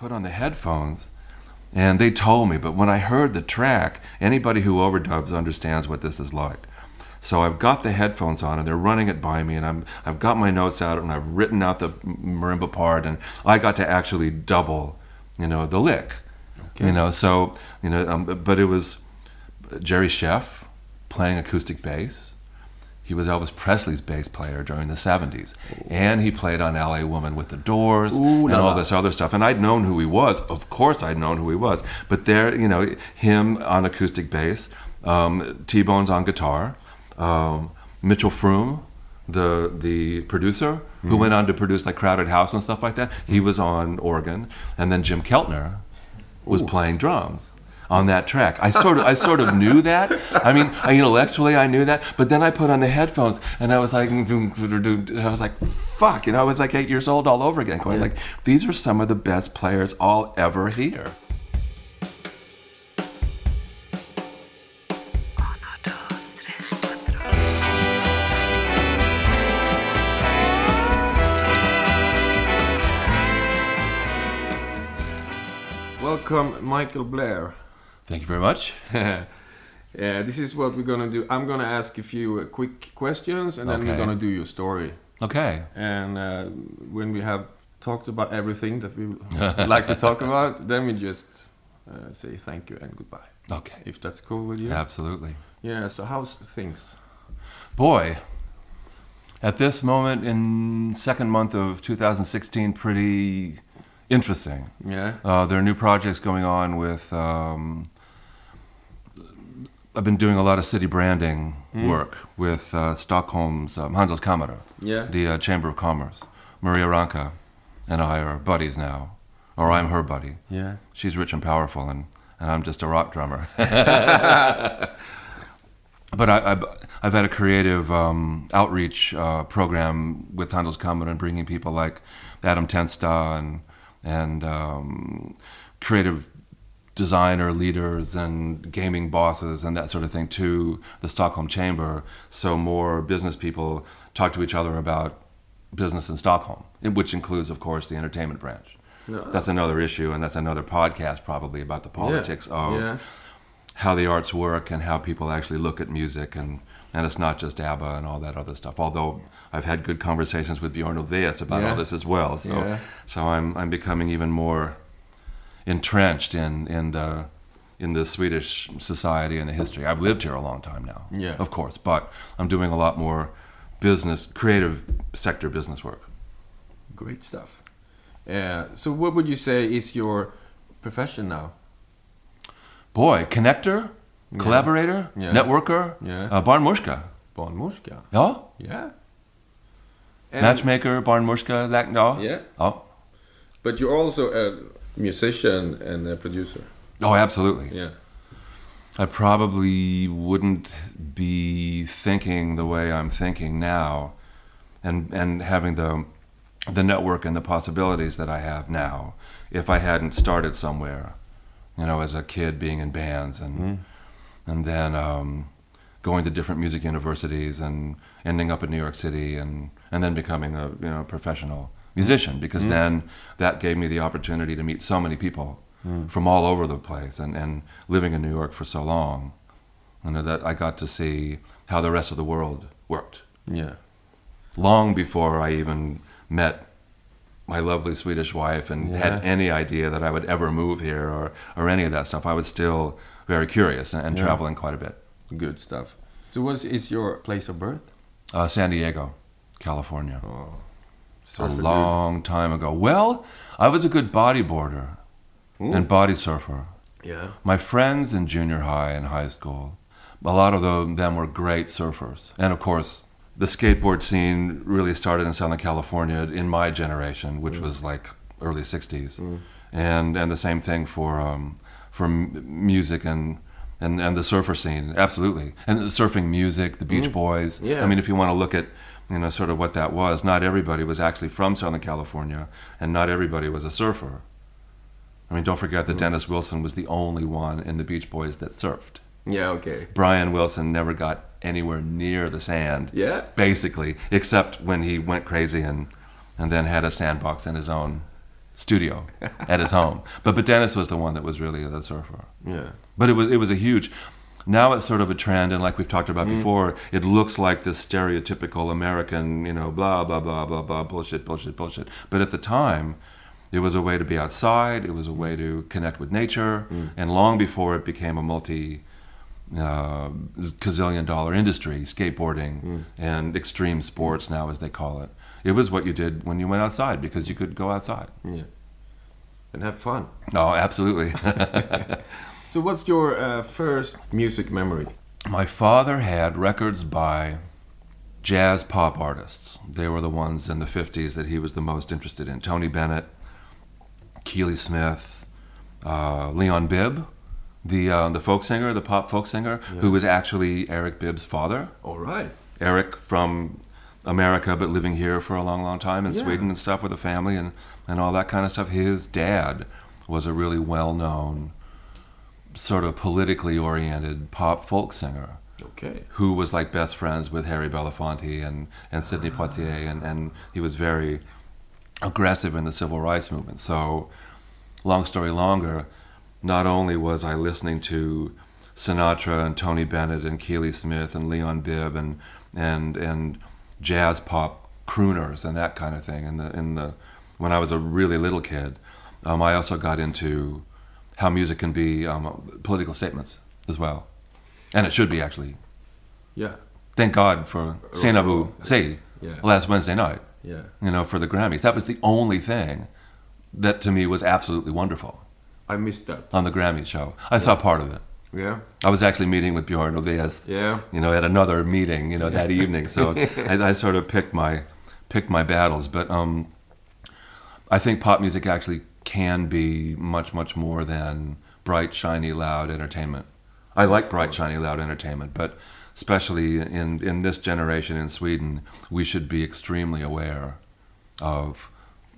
put on the headphones and they told me, but when I heard the track, anybody who overdubs understands what this is like. So I've got the headphones on and they're running it by me and I'm I've got my notes out and I've written out the marimba part and I got to actually double, you know, the lick. Okay. You know, so you know, um, but it was Jerry Scheff playing acoustic bass. He was Elvis Presley's bass player during the 70s. Ooh. And he played on LA Woman with the Doors Ooh, and all this other stuff. And I'd known who he was. Of course, I'd known who he was. But there, you know, him on acoustic bass, um, T Bone's on guitar, um, Mitchell Froom, the the producer, mm-hmm. who went on to produce like Crowded House and stuff like that, he was on organ. And then Jim Keltner was Ooh. playing drums on that track. I sort of I sort of knew that. I mean, I, intellectually I knew that, but then I put on the headphones and I was like, I was like, fuck, you know, I was like eight years old all over again, going yeah. like, these are some of the best players I'll ever hear. Welcome, Michael Blair. Thank you very much. yeah, this is what we're gonna do. I'm gonna ask a few uh, quick questions, and then okay. we're gonna do your story. Okay. And uh, when we have talked about everything that we would like to talk about, then we just uh, say thank you and goodbye. Okay. If that's cool with you. Absolutely. Yeah. So how's things? Boy, at this moment in second month of 2016, pretty interesting. Yeah. Uh, there are new projects going on with. Um, I've been doing a lot of city branding mm. work with uh, Stockholm's um, Handelskammer, yeah. the uh, Chamber of Commerce. Maria Rankka and I are buddies now, or I'm her buddy. Yeah. She's rich and powerful, and, and I'm just a rock drummer. but I, have I've had a creative um, outreach uh, program with Handelskammer and bringing people like Adam Tensta and and um, creative designer leaders and gaming bosses and that sort of thing to the Stockholm Chamber, so more business people talk to each other about business in Stockholm, which includes, of course, the entertainment branch. No. That's another issue, and that's another podcast probably about the politics yeah. of yeah. how the arts work and how people actually look at music and and it's not just ABBA and all that other stuff. Although I've had good conversations with Bjorn Ulvaeus about yeah. all this as well. So so I'm I'm becoming even more entrenched in in the in the Swedish society and the history. I've lived here a long time now, yeah, of course, but I'm doing a lot more business, creative sector business work. Great stuff. Yeah. So, what would you say is your profession now? Boy, connector, yeah. collaborator, yeah. networker, yeah. Uh, barnmorska. Barnmorska. Ja. Yeah. And Matchmaker, barnmorska, that, ja. Yeah. Oh. But you're also a musician and a producer. Oh, absolutely. Yeah. I probably wouldn't be thinking the way I'm thinking now, and and having the the network and the possibilities that I have now, if I hadn't started somewhere, you know, as a kid being in bands and mm. and then um, going to different music universities and ending up in New York City and and then becoming a you know professional musician because mm. then that gave me the opportunity to meet so many people mm. from all over the place and, and living in New York for so long you know that I got to see how the rest of the world worked yeah long before I even met my lovely Swedish wife and yeah. had any idea that I would ever move here or, or any of that stuff I was still very curious and, and yeah. traveling quite a bit good stuff so what is your place of birth uh, San Diego California oh a long dude. time ago. Well, I was a good bodyboarder Ooh. and body surfer. Yeah. My friends in junior high and high school, a lot of them were great surfers. And of course, the skateboard scene really started in Southern California in my generation, which mm. was like early 60s. Mm. And and the same thing for um, for music and and, and the surfer scene, absolutely. And the surfing music, the Beach mm. Boys. Yeah. I mean, if you want to look at you know, sort of what that was. Not everybody was actually from Southern California, and not everybody was a surfer. I mean, don't forget that mm-hmm. Dennis Wilson was the only one in the Beach Boys that surfed. Yeah, okay. Brian Wilson never got anywhere near the sand. Yeah. Basically, except when he went crazy and and then had a sandbox in his own studio at his home. But but Dennis was the one that was really the surfer. Yeah. But it was it was a huge. Now it's sort of a trend, and like we've talked about mm. before, it looks like this stereotypical American, you know, blah blah blah blah blah bullshit, bullshit, bullshit. But at the time, it was a way to be outside. It was a way to connect with nature, mm. and long before it became a multi. Uh, gazillion dollar industry, skateboarding mm. and extreme sports now, as they call it. It was what you did when you went outside because you could go outside. Yeah. And have fun. Oh, absolutely. So, what's your uh, first music memory? My father had records by jazz pop artists. They were the ones in the 50s that he was the most interested in. Tony Bennett, Keely Smith, uh, Leon Bibb, the, uh, the folk singer, the pop folk singer, who was actually Eric Bibb's father. All right. Eric from America, but living here for a long, long time in Yeah. Sweden and stuff with a family and, and all that kind of stuff. His dad was a really well known, sort of politically oriented pop folk singer Okay. who was like best friends with Harry Belafonte and, and Sidney Poitier, and, and he was very aggressive in the civil rights movement. So, long story longer, not only was I listening to Sinatra and Tony Bennett and Keely Smith and Leon Bibb and and and jazz pop crooners and that kind of thing in the in the when I was a really little kid, um, I also got into how music can be um, political statements as well, and it should be actually. Yeah. Thank God for Saint Abu Say Yeah. last Wednesday night. Yeah. You know, for the Grammys. That was the only thing that to me was absolutely wonderful I missed that. on the Grammy show. I saw part of it. Yeah. I was actually meeting with Bjorn Ulvaeus, Yeah. you know, at another meeting, you know, that evening. So I, I sort of picked my picked my battles. But um, I think pop music actually can be much, much more than bright, shiny, loud entertainment. I like bright, shiny, loud entertainment, but especially in in this generation in Sweden, we should be extremely aware of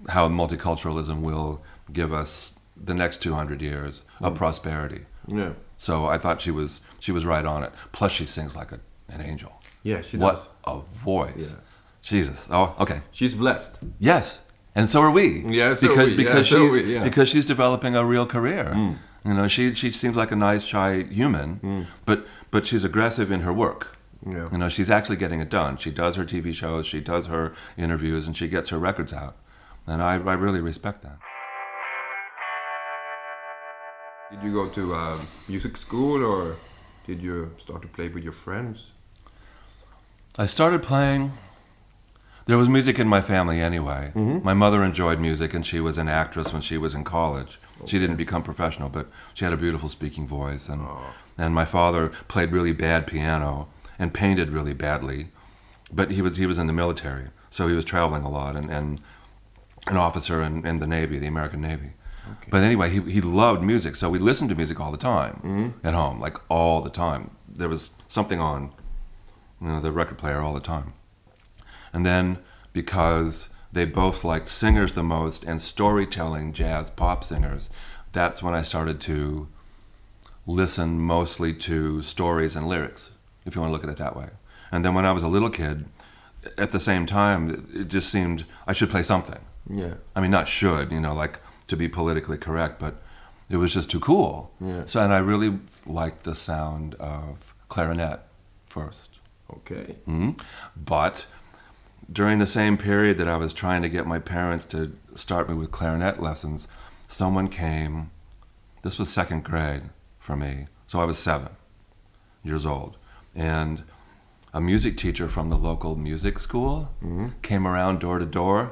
how multiculturalism will give us the next 200 years of mm. prosperity. Yeah. So I thought she was she was right on it. Plus, she sings like a, an angel. Yeah, she what does. a voice! Yeah. Jesus. Oh, okay. She's blessed. Yes, and so are we. Yeah, so because we. Yeah, because so are she's we, yeah. because she's developing a real career. You know, she she seems like a nice, shy human, but but she's aggressive in her work. Yeah. You know, she's actually getting it done. She does her TV shows, she does her interviews, and she gets her records out. And I, I really respect that. Did you go to uh, music school or did you start to play with your friends? I started playing. There was music in my family anyway. Mm-hmm. My mother enjoyed music, and she was an actress when she was in college. She didn't become professional, but she had a beautiful speaking voice. And and my father played really bad piano and painted really badly, but he was he was in the military, so he was traveling a lot and, and an officer in, in the Navy, the American Navy. But anyway, he, he loved music, so we listened to music all the time mm-hmm. at home, like all the time. There was something on, you know, the record player all the time. And then because they both liked singers the most and storytelling jazz pop singers, that's when I started to listen mostly to stories and lyrics, if you want to look at it that way. And then when I was a little kid, at the same time, it just seemed I should play something. Yeah. I mean, not should, you know, like to be politically correct, but it was just too cool. Yeah. So, and I really liked the sound of clarinet first. Okay. Mhm. But during the same period that I was trying to get my parents to start me with clarinet lessons, someone came. This was second grade for me. So I was seven years old. And a music teacher from the local music school came around door to door.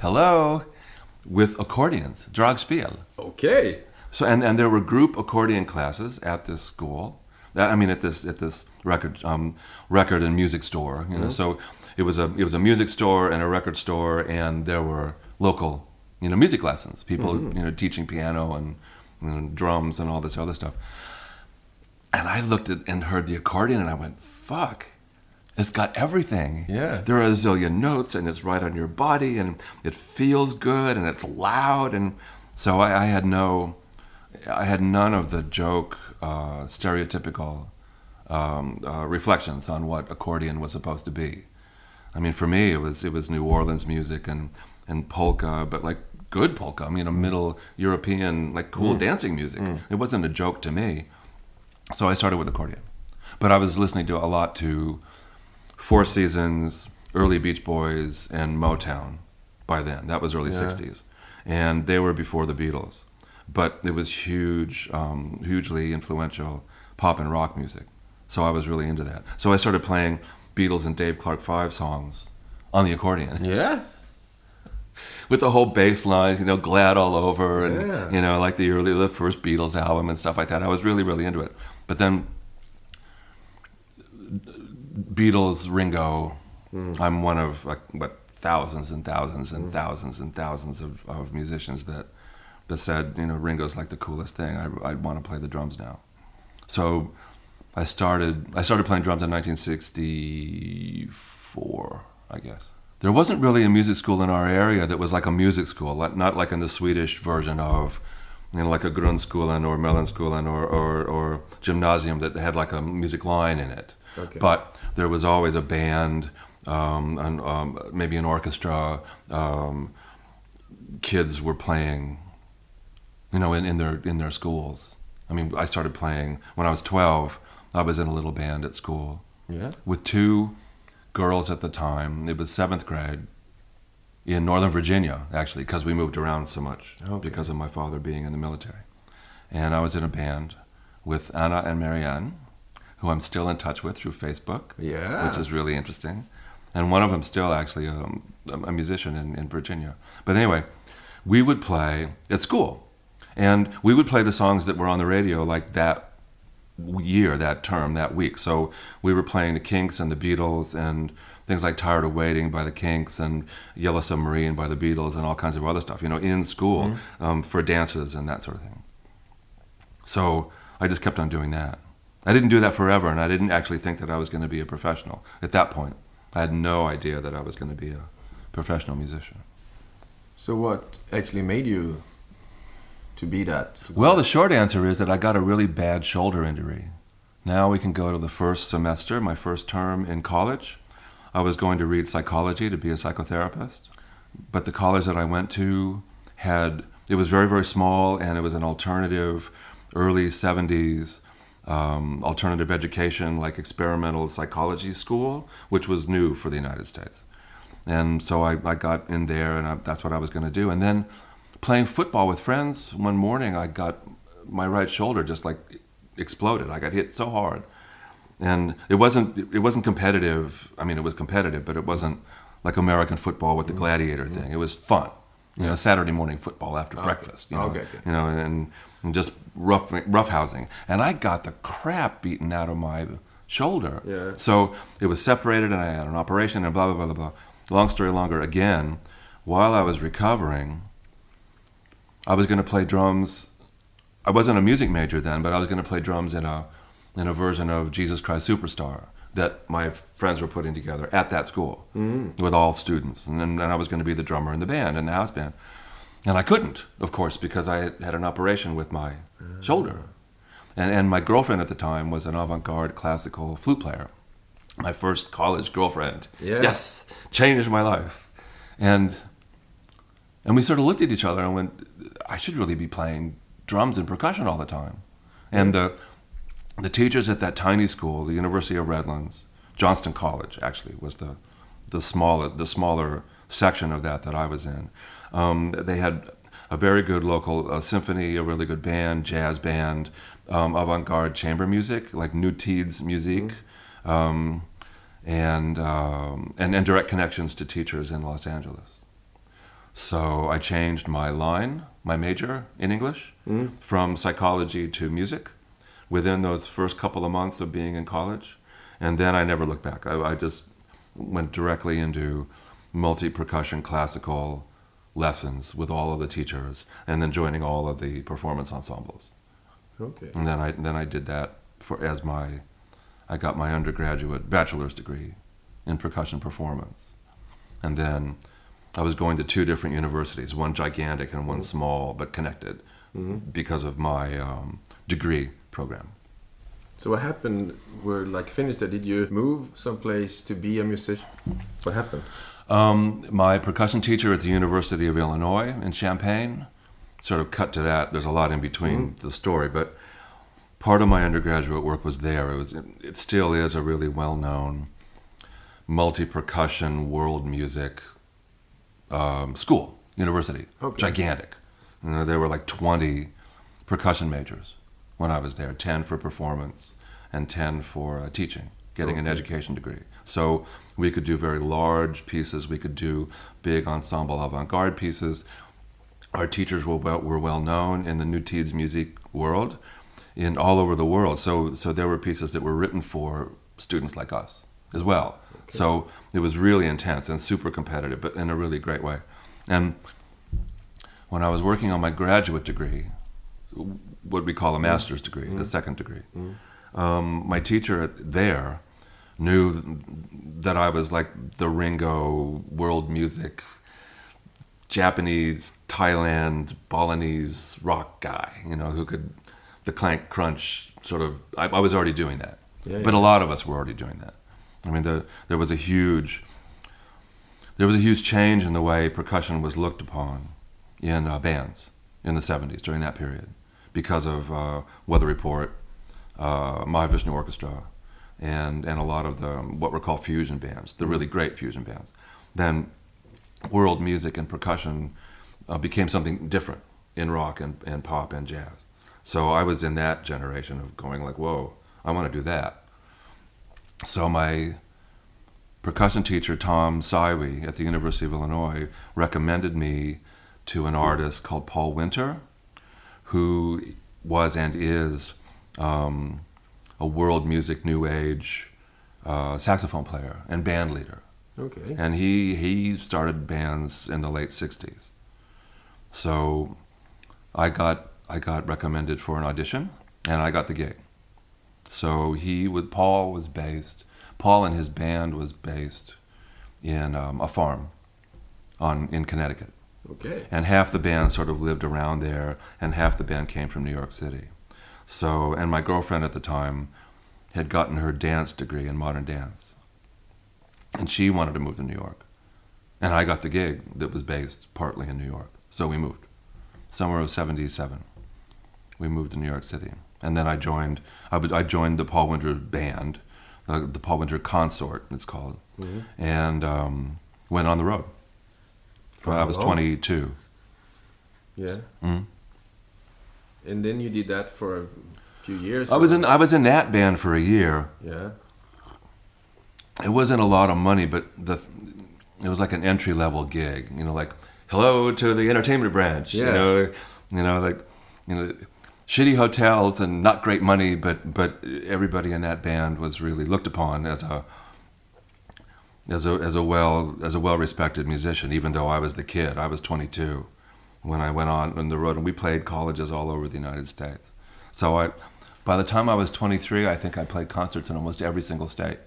Hello, with accordions, Dragspel. Okay. So and, and there were group accordion classes at this school. I mean, at this at this record um, record and music store. You know, so it was a it was a music store and a record store, and there were local you know music lessons. People you know teaching piano and you know, drums and all this other stuff. And I looked at and heard the accordion, and I went, "Fuck." It's got everything. Yeah. There are a zillion notes, and it's right on your body, and it feels good, and it's loud, and so I, I had no, I had none of the joke, uh, stereotypical um, uh, reflections on what accordion was supposed to be. I mean, for me, it was it was New Orleans music and and polka, but like good polka. I mean, a mm. middle European, like cool mm. dancing music. Mm. It wasn't a joke to me. So I started with accordion. But I was listening to a lot to Four Seasons, early Beach Boys, and Motown by then. That was early Yeah. 60s. And they were before the Beatles. But it was huge, um, hugely influential pop and rock music. So I was really into that. So I started playing Beatles and Dave Clark Five songs on the accordion Yeah. with the whole bass lines, you know, glad all over, and Yeah. you know, like the early, the first Beatles album and stuff like that. I was really, really into it. But then, Beatles, Ringo, hmm. I'm one of like what thousands and thousands and hmm. thousands and thousands of, of musicians that that said, you know, Ringo's like the coolest thing. I, I'd want to play the drums now. So I started I started playing drums in 1964, I guess. There wasn't really a music school in our area that was like a music school, like, not like in the Swedish version of, you know, like a Grundskolan or Mellanskolan or, or, or gymnasium that had like a music line in it. Okay. But there was always a band, um, and, um, maybe an orchestra. Um, kids were playing, you know, in, in their in their schools. I mean, I started playing when I was 12. I was in a little band at school Yeah. with two girls at the time. It was seventh grade in Northern Virginia, actually, because we moved around so much Okay. because of my father being in the military. And I was in a band with Anna and Marianne, who I'm still in touch with through Facebook, Yeah. which is really interesting. And one of them still actually um, a musician in, in Virginia. But anyway, we would play at school. And we would play the songs that were on the radio like that year, that term, that week. So we were playing the Kinks and the Beatles and things like Tired of Waiting by the Kinks and Yellow Submarine by the Beatles and all kinds of other stuff, you know, in school um, for dances and that sort of thing. So I just kept on doing that. I didn't do that forever, and I didn't actually think that I was going to be a professional at that point. I had no idea that I was going to be a professional musician. So what actually made you to be that? To Well, the short answer is that I got a really bad shoulder injury. Now we can go to the first semester, my first term in college. I was going to read psychology to be a psychotherapist, but the college that I went to had it was very very small and it was an alternative early 70s um, alternative education like experimental psychology school which was new for the united states and so i, I got in there and I, that's what i was going to do and then playing football with friends one morning i got my right shoulder just like exploded. I got hit so hard. And it wasn't it wasn't competitive. I mean it was competitive but it wasn't like american football with the mm-hmm. gladiator mm-hmm. thing. It was fun. You know saturday morning football after oh, breakfast you know, Okay, you know and, and just rough rough housing and i got the crap beaten out of my shoulder. Yeah. so it was separated and i had an operation and blah blah blah blah blah. Long story longer again while i was recovering i was going to play drums. I wasn't a music major then, but I was going to play drums in a in a version of Jesus Christ Superstar that my friends were putting together at that school mm. with all students, and then and I was going to be the drummer in the band in the house band, and I couldn't, of course, because I had an operation with my ah. shoulder, and and my girlfriend at the time was an avant-garde classical flute player, my first college girlfriend. Yes, changed my life, and and we sort of looked at each other and went, I should really be playing drums and percussion all the time. And the the teachers at that tiny school, the University of Redlands, Johnston College actually was the the smaller the smaller section of that that I was in. Um, they had a very good local uh, symphony, a really good band, jazz band, um, avant-garde chamber music like New Teeds music, um, and, um, and and direct connections to teachers in Los Angeles. So I changed my line, my major in English, mm. from psychology to music within those first couple of months of being in college. And then I never looked back. I, I just went directly into multi percussion classical lessons with all of the teachers and then joining all of the performance ensembles. Okay. And then I then I did that for as my I got my undergraduate bachelor's degree in percussion performance. And then I was going to two different universities, one gigantic and one small but connected because of my um, degree program. So what happened? Were like finished? Did you move someplace to be a musician? What happened? Um, my percussion teacher at the University of Illinois in Champaign, sort of cut to that. There's a lot in between the story, but part of my undergraduate work was there. It was, it still is a really well-known multi-percussion world music um, school, university, Okay. gigantic. You know, there were like 20 percussion majors when I was there, 10 for performance and 10 for uh, teaching, getting an education degree. So we could do very large pieces. We could do big ensemble avant-garde pieces. Our teachers were well, were well known in the New Teeds music world, in all over the world. So so there were pieces that were written for students like us as well. So it was really intense and super competitive, but in a really great way. And when I was working on my graduate degree, what we call a mm. master's degree, the mm. second degree, mm. um, my teacher there knew that I was like the Ringo world music, Japanese, Thailand, Balinese rock guy, you know, who could the clank crunch sort of. I, I was already doing that, Yeah, but a lot of us were already doing that. I mean, the, there was a huge there was a huge change in the way percussion was looked upon in uh, bands in the 70s during that period because of uh, Weather Report, uh, Mahavishnu Orchestra, and, and a lot of the what were called fusion bands, the really great fusion bands. Then world music and percussion uh, became something different in rock and, and pop and jazz. So I was in that generation of going like, whoa, I want to do that. So my percussion teacher Tom Siwe at the University of Illinois recommended me to an artist called Paul Winter, who was and is um, a world music new age uh, saxophone player and band leader. Okay. And he he started bands in the late '60s. So I got I got recommended for an audition, and I got the gig. So he with Paul was based. Paul and his band was based in um, a farm on in Connecticut, Okay. and half the band sort of lived around there, and half the band came from New York City. So, and my girlfriend at the time had gotten her dance degree in modern dance, and she wanted to move to New York, and I got the gig that was based partly in New York. So we moved. Summer of '77, we moved to New York City, and then I joined. I, would, I joined the Paul Winter band, uh, the Paul Winter Consort, it's called, Mhm. and um, went on the road. For I was long? 22. Yeah. Mm. And then you did that for a few years. I was in I was in that band for a year. Yeah. It wasn't a lot of money, but the it was like an entry level gig. You know, like hello to the entertainment branch. You know, you know, like you know, shitty hotels and not great money, but but everybody in that band was really looked upon as a as a as a well as a well respected musician. Even though I was the kid, I was 22 when I went on on the road, and we played colleges all over the United States. So I, by the time I was 23, I think I played concerts in almost every single state,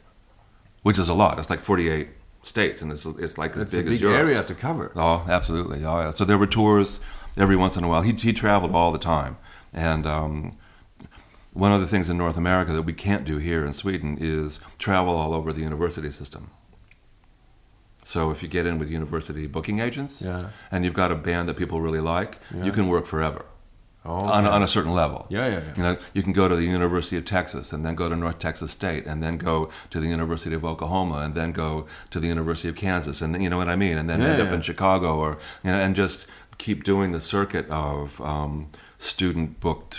which is a lot. It's like 48 states, and it's it's like as It's a big, big as Europe. area to cover. Oh, absolutely. Oh, yeah. So there were tours every once in a while. He he traveled all the time, and um, one of the things in North America that we can't do here in Sweden is travel all over the university system. So if you get in with university booking agents, Yeah. and you've got a band that people really like, Yeah. you can work forever Oh, on, okay. on a certain level. Yeah, yeah, yeah. You know, you can go to the University of Texas and then go to North Texas State and then go to the University of Oklahoma and then go to the University of Kansas and then, you know what I mean, and then Yeah, end up in Chicago or you know, and just keep doing the circuit of um, student booked,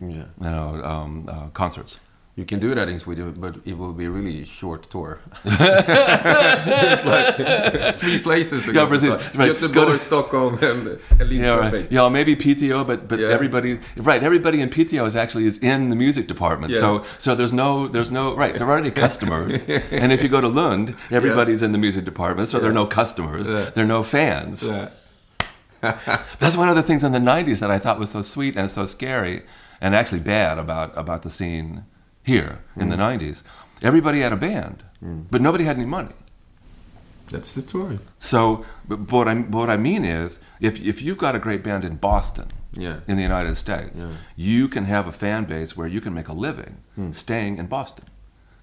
Yeah. you know, um, uh, concerts. You can do that in Sweden, but it will be a really short tour. it's like three places to Yeah, go. precis. Like Right. Göteborg, Go to- Stockholm, and, and Yeah, right. Yeah, maybe Piteå, but but Yeah. everybody, right? Everybody in Piteå is actually is in the music department. Yeah. So so there's no there's no right. There aren't any customers. and if you go to Lund, everybody's in the music department, so there are no customers. There are no fans. That's one of the things in the '90s that I thought was so sweet and so scary, and actually bad about about the scene here in the mm. '90s. Everybody had a band, mm. but nobody had any money. That's the story. So, but but what I what I mean is, if if you've got a great band in Boston, Yeah. in the United States, Yeah. you can have a fan base where you can make a living hmm. staying in Boston,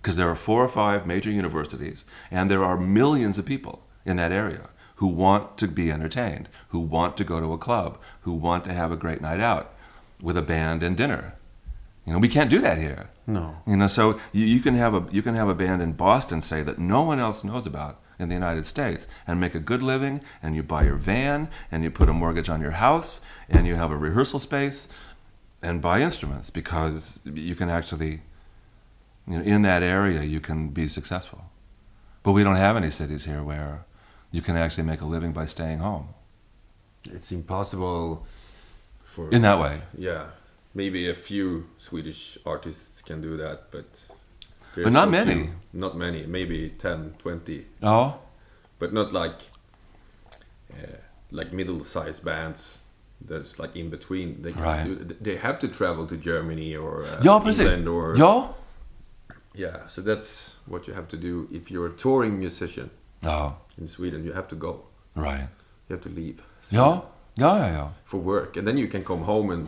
because there are four or five major universities, and there are millions of people in that area who want to be entertained, who want to go to a club, who want to have a great night out with a band and dinner. You know, we can't do that here. No. You know, so you, you can have a you can have a band in Boston say that no one else knows about in the United States and make a good living and you buy your van and you put a mortgage on your house and you have a rehearsal space and buy instruments because you can actually you know in that area you can be successful. But we don't have any cities here where you can actually make a living by staying home It's impossible for in that way. Yeah, maybe a few Swedish artists can do that, but But not so many. few. Not many. Maybe 10, 20, Oh, but not like uh, like middle-sized bands. That's like in between. They can Right. do, They have to travel to Germany or uh, ja. England or Ja. yeah. So that's what you have to do if you're a touring musician Ja, in Sweden. You have to go. right. You have to leave. Yeah, ja, ja, ja. For work, and then you can come home and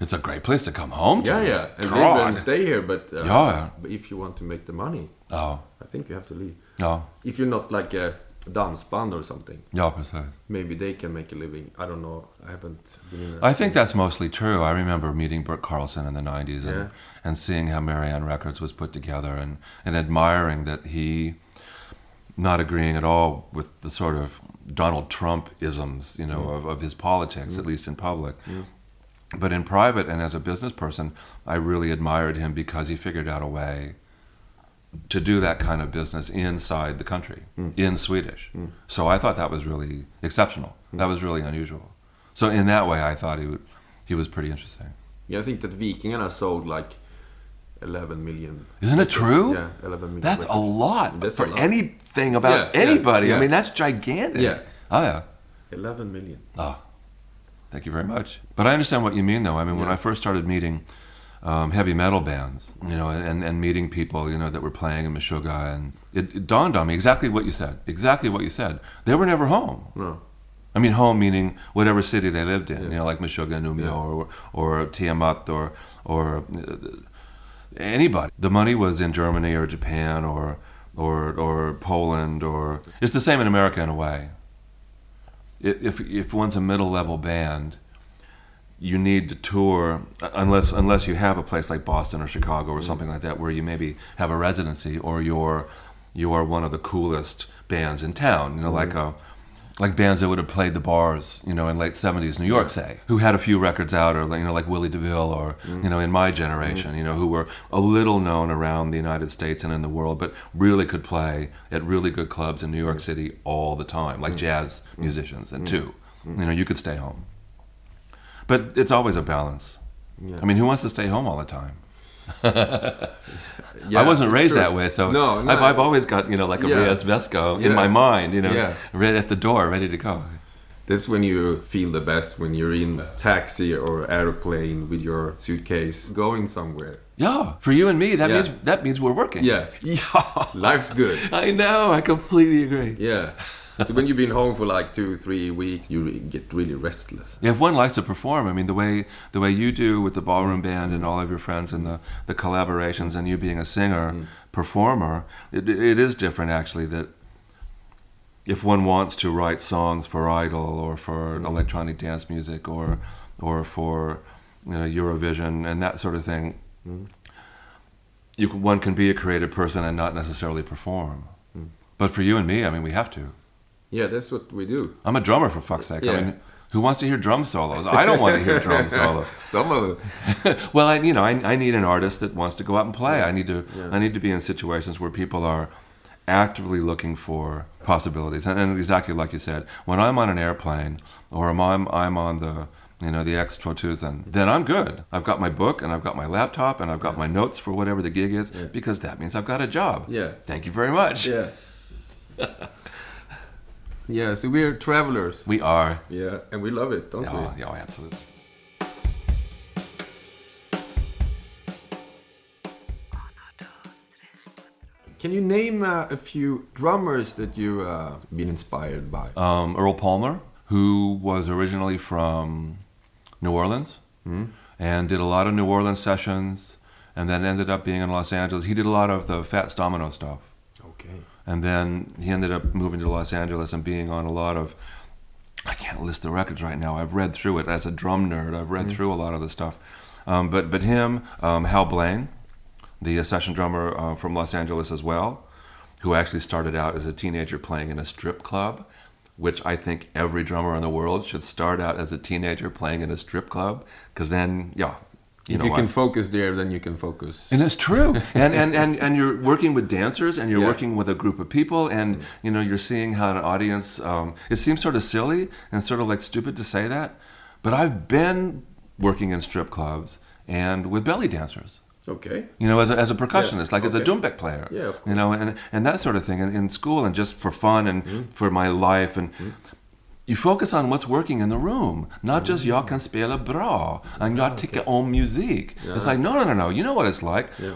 It's a great place to come home to. yeah, yeah, and God. live and stay here. But uh, Yeah, yeah. but if you want to make the money, Ja, I think you have to leave. ja, If you're not like a dansband or something, ja, precis. maybe they can make a living. I don't know. I haven't been in. I think that's mostly true. I remember meeting Bert Karlsson in the 90s and, Yeah. and seeing how Mariann Records was put together and, and admiring that he, not agreeing at all with the sort of Donald Trump isms, you know, mm. of, of his politics, at mm. least in public. But in private and as a business person, I really admired him because he figured out a way to do that kind of business inside the country, mm. in Swedish. So I thought that was really exceptional. That was really unusual. So in that way, I thought he would, he was pretty interesting. Yeah, I think that Vikingarna sold like 11 million. Isn't it true? Yeah, 11 million. That's a lot That's for a lot. anything about Yeah, yeah, anybody. I mean, that's gigantic. Yeah. Oh yeah. 11 million. Oh, thank you very much. But I understand what you mean, though. I mean, when I first started meeting um, heavy metal bands, you know, and, and meeting people, you know, that were playing in Meshuggah, and it, it dawned on me exactly what you said. Exactly what you said. They were never home. No. I mean, home meaning whatever city they lived in, Yeah. you know, like Meshuggah, Numio, Yeah. or or Tiamat, or or uh, anybody. The money was in Germany or Japan or or or Poland, or it's the same in America in a way. If if one's a middle level band, you need to tour unless unless you have a place like Boston or Chicago or something like that where you maybe have a residency or you're you are one of the coolest bands in town. You know, like mm-hmm. a like bands that would have played the bars, you know, in late '70s New York, say, who had a few records out, or you know, like Willie DeVille, or you know, in my generation, you know, who were a little known around the United States and in the world, but really could play at really good clubs in New York mm. City all the time, like mm. jazz musicians, and mm. two, you know, you could stay home. But it's always a balance. Yeah. I mean, who wants to stay home all the time? Yeah, I wasn't raised true. that way, so no, I've, I've always got you know like a Yeah. resväska in Yeah. my mind, you know, Yeah. right at the door, ready to go. That's when you feel the best when you're in taxi or airplane with your suitcase going somewhere. Yeah, for you and me, that Yeah. means that means we're working. Yeah, Yeah. life's good. I know. I completely agree. Yeah. So when you've been home for like two, three weeks, you get really restless. If one likes to perform, I mean, the way the way you do with the ballroom mm. band and all of your friends and the, the collaborations and you being a singer mm. performer, it, it is different actually. That if one wants to write songs for Idol or for mm. electronic dance music or or for you know, Eurovision and that sort of thing, you one can be a creative person and not necessarily perform. But for you and me, I mean, we have to. Yeah, that's what we do. I'm a drummer for fuck's sake. Yeah. I mean, who wants to hear drum solos? I don't want to hear drum solos. Some of them. well, I, you know, I, I need an artist that wants to go out and play. I need to, Yeah. I need to be in situations where people are actively looking for possibilities. And, and exactly like you said, when I'm on an airplane or I'm I'm, I'm on the you know the X2000, then I'm good. I've got my book and I've got my laptop and I've got my notes for whatever the gig is Yeah. because that means I've got a job. Yeah. Thank you very much. Yeah. yeah, so we're travelers. We are. Yeah, and we love it, don't Yeah, we? yeah, absolutely. Can you name uh, a few drummers that you uh, been inspired by? um, Earl Palmer, who was originally from New Orleans and did a lot of New Orleans sessions and then ended up being in Los Angeles. He did a lot of the Fats Domino stuff. And then he ended up moving to Los Angeles and being on a lot of. I can't list the records right now. I've read through it as a drum nerd. I've read through a lot of the stuff, um, but but him, um, Hal Blaine, the uh, session drummer uh, from Los Angeles as well, who actually started out as a teenager playing in a strip club, which I think every drummer in the world should start out as a teenager playing in a strip club, because then yeah, you if you can focus there, then you can focus. And it's true. And, and, and, and you're working with dancers and you're Yeah. working with a group of people and, you know, you're seeing how an audience, um, it seems sort of silly and sort of like stupid to say that, but I've been working in strip clubs and with belly dancers. Okay. You know, as a, as a percussionist, like as a okay. dumbek player. Yeah, of course. You know, and, and that sort of thing in, in school and just for fun and Mm-hmm. for my life. And you focus on what's working in the room, not just jag kan spela bra and jag tycker om musik. It's like, no, no, no, no. You know what it's like. Yeah.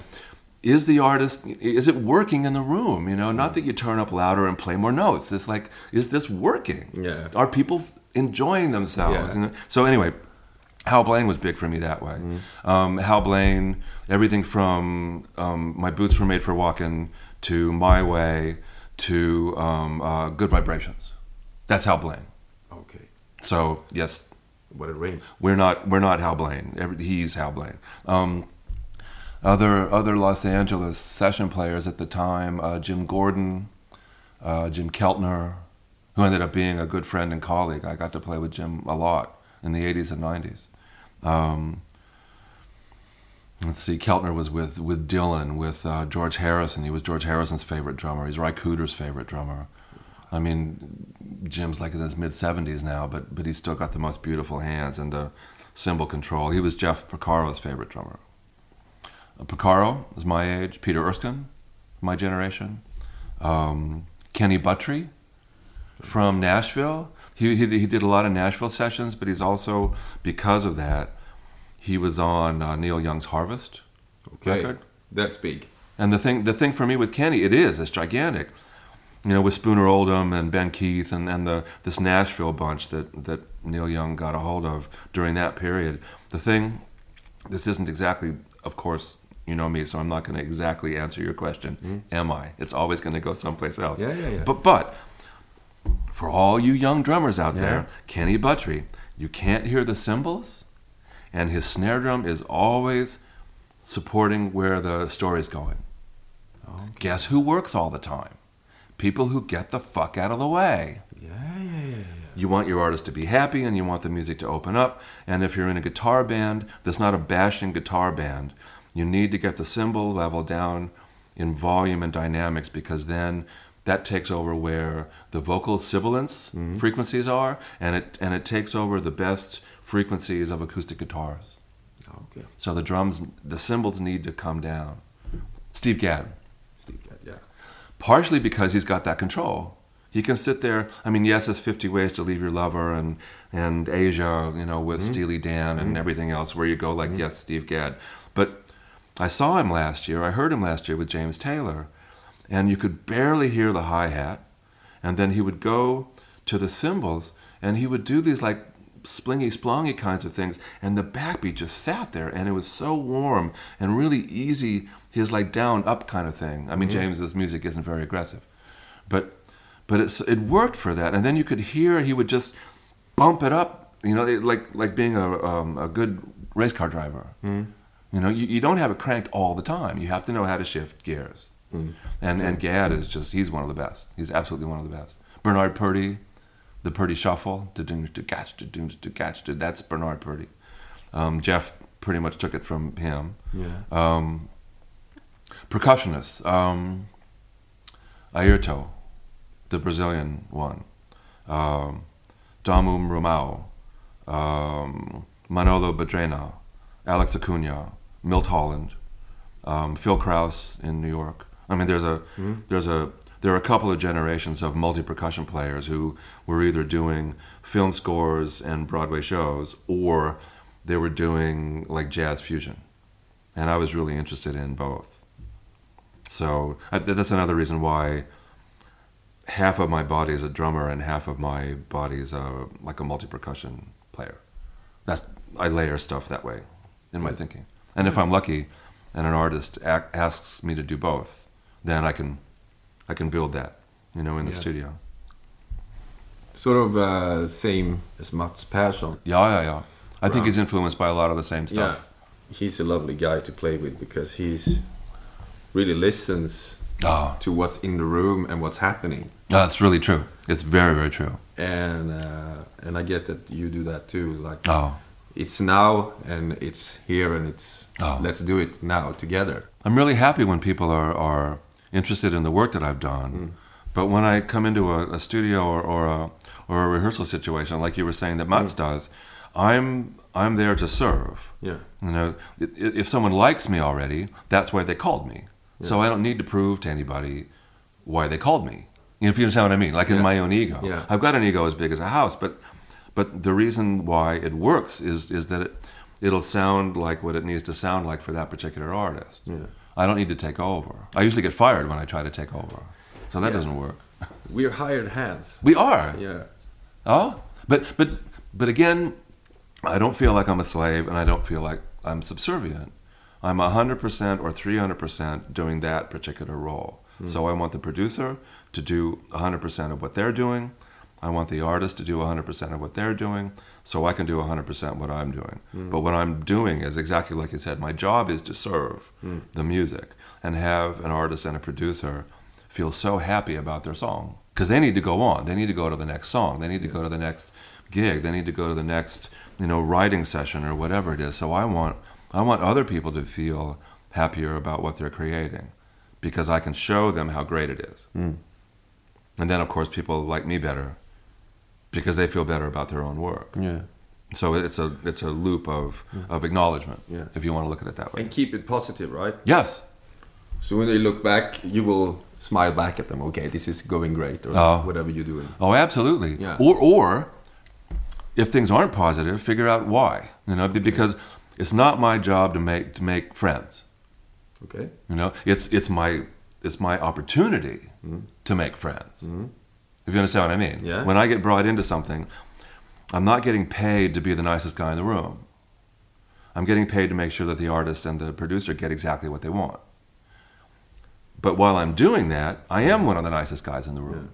Is the artist, is it working in the room? You know, not that you turn up louder and play more notes. It's like, is this working? Yeah. Are people enjoying themselves? Yeah. So anyway, Hal Blaine was big for me that way. Um, Hal Blaine, everything from um, My Boots Were Made for Walking to My Way to um, uh, Good Vibrations. That's Hal Blaine. So yes, What a range. we're not we're not Hal Blaine. He's Hal Blaine. Um, other other Los Angeles session players at the time: uh, Jim Gordon, uh, Jim Keltner, who ended up being a good friend and colleague. I got to play with Jim a lot in the '80s and '90s. Um, let's see, Keltner was with with Dylan, with uh, George Harrison. He was George Harrison's favorite drummer. He's Ry Cooder's favorite drummer. I mean, Jim's like in his mid 70s now, but but he's still got the most beautiful hands and the cymbal control. He was Jeff Porcaro's favorite drummer. Uh, Porcaro is my age. Peter Erskine, my generation. Um, Kenny Buttrey from Nashville. He, he he did a lot of Nashville sessions, but he's also because of that, he was on uh, Neil Young's Harvest Okay. record. That's big. And the thing, the thing for me with Kenny, it is, it's gigantic. You know, with Spooner Oldham and Ben Keith and, and the this Nashville bunch that, that Neil Young got a hold of during that period. The thing, this isn't exactly, of course, you know me, so I'm not going to exactly answer your question. Mm-hmm. Am I? It's always going to go someplace else. Yeah, yeah, yeah. But but for all you young drummers out Yeah. there, Kenny Buttrey, you can't hear the cymbals, and his snare drum is always supporting where the story's going. Guess who works all the time? People who get the fuck out of the way. Yeah, yeah, yeah, yeah. You want your artist to be happy and you want the music to open up. And if you're in a guitar band that's not a bashing guitar band, you need to get the cymbal level down in volume and dynamics because then that takes over where the vocal sibilance mm-hmm. frequencies are and it and it takes over the best frequencies of acoustic guitars. Okay. So the drums the cymbals need to come down. Steve Gadd Steve Gadd, yeah. Partially because he's got that control. He can sit there. I mean, yes, it's Fifty Ways to Leave Your Lover and and Aja, you know, with mm-hmm. Steely Dan and mm-hmm. everything else, where you go like, mm-hmm. yes, Steve Gadd. But I saw him last year. I heard him last year with James Taylor, and you could barely hear the hi hat, and then he would go to the cymbals and he would do these like splingy splongy kinds of things and the backbeat just sat there and it was so warm and really easy his like down up kind of thing. I mean james's music isn't very aggressive but but it's it worked for that. And then you could hear he would just bump it up you know it- like like being a um, a good race car driver. You know you, you don't have it cranked all the time. You have to know how to shift gears. And and Gadd is just he's one of the best. He's absolutely one of the best. Bernard Purdie the Purdie Shuffle to catch to do to catch to that's Bernard Purdie. Um, Jeff pretty much took it from him. Yeah. um, percussionists um, Airto the Brazilian one um, Damu Romao um, Manolo Badrena Alex Acuna Milt Holland um, Phil Kraus in New York. I mean, there's a there's a there are a couple of generations of multi percussion players who were either doing film scores and Broadway shows, or they were doing like jazz fusion, and I was really interested in both. So I, that's another reason why half of my body is a drummer and half of my body is a like a multi percussion player. That's I layer stuff that way in my thinking, and if I'm lucky, and an artist ac- asks me to do both, then I can I can build that, you know, in the Yeah. studio. Sort of uh, same as Mats Persson. Yeah, yeah, yeah. I think he's influenced by a lot of the same stuff. Yeah. He's a lovely guy to play with because he's really listens Oh, to what's in the room and what's happening. that's really true. It's very, very true. And uh, and I guess that you do that too. Like Oh, it's now and it's here and it's Oh. let's do it now together. I'm really happy when people are, are interested in the work that I've done. Mm. But when I come into a, a studio or, or, a, or a rehearsal situation, like you were saying that Mats Mm. does, I'm, I'm there to serve. Yeah. You know, if someone likes me already, that's why they called me. So I don't need to prove to anybody why they called me. You know, if you understand what I mean, like in Yeah. my own ego. Yeah. I've got an ego as big as a house, but but the reason why it works is is that it it'll sound like what it needs to sound like for that particular artist. Yeah. I don't need to take over. I usually get fired when I try to take over. So that Yeah. doesn't work. We're hired hands. We are. Yeah. Oh, but but but again, I don't feel like I'm a slave, and I don't feel like I'm subservient. I'm hundred percent or three hundred percent doing that particular role. Hmm. So I want the producer to do hundred percent of what they're doing. I want the artist to do hundred percent of what they're doing, so I can do hundred percent what I'm doing. Hmm. But what I'm doing is exactly like you said. My job is to serve hmm. the music and have an artist and a producer feel so happy about their song because they need to go on. They need to go to the next song. They need to go to the next gig. They need to go to the next, you know, writing session or whatever it is. So I want I want other people to feel happier about what they're creating because I can show them how great it is. Mm. And then of course people like me better because they feel better about their own work. Yeah. So it's a it's a loop of of acknowledgement Yeah. if you want to look at it that way. And keep it positive, right? Yes. So when they look back, you will smile back at them. Okay, this is going great, or Oh. whatever you're doing. Oh, absolutely. Yeah. Or, or if things aren't positive, figure out why. You know, be- because it's not my job to make to make friends. Okay. You know, it's it's my it's my opportunity mm-hmm. to make friends. Mm-hmm. If you understand what I mean. Yeah. When I get brought into something, I'm not getting paid to be the nicest guy in the room. I'm getting paid to make sure that the artist and the producer get exactly what they want. But while I'm doing that, I am one of the nicest guys in the room.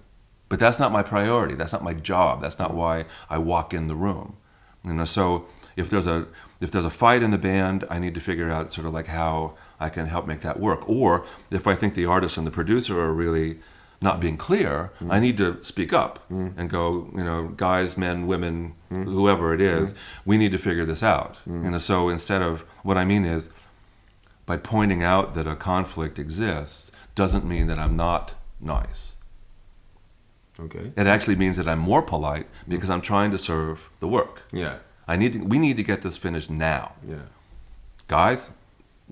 But that's not my priority. That's not my job. That's not why I walk in the room. You know, so if there's a if there's a fight in the band, I need to figure out sort of like how I can help make that work. Or if I think the artist and the producer are really not being clear, mm. I need to speak up mm. and go, you know, guys, men, women, mm. whoever it is, we need to figure this out. You know, so instead of what I mean is by pointing out that a conflict exists doesn't mean that I'm not nice. Okay. It actually means that I'm more polite because I'm trying to serve the work. Yeah. I need to, we need to get this finished now. Yeah. Guys,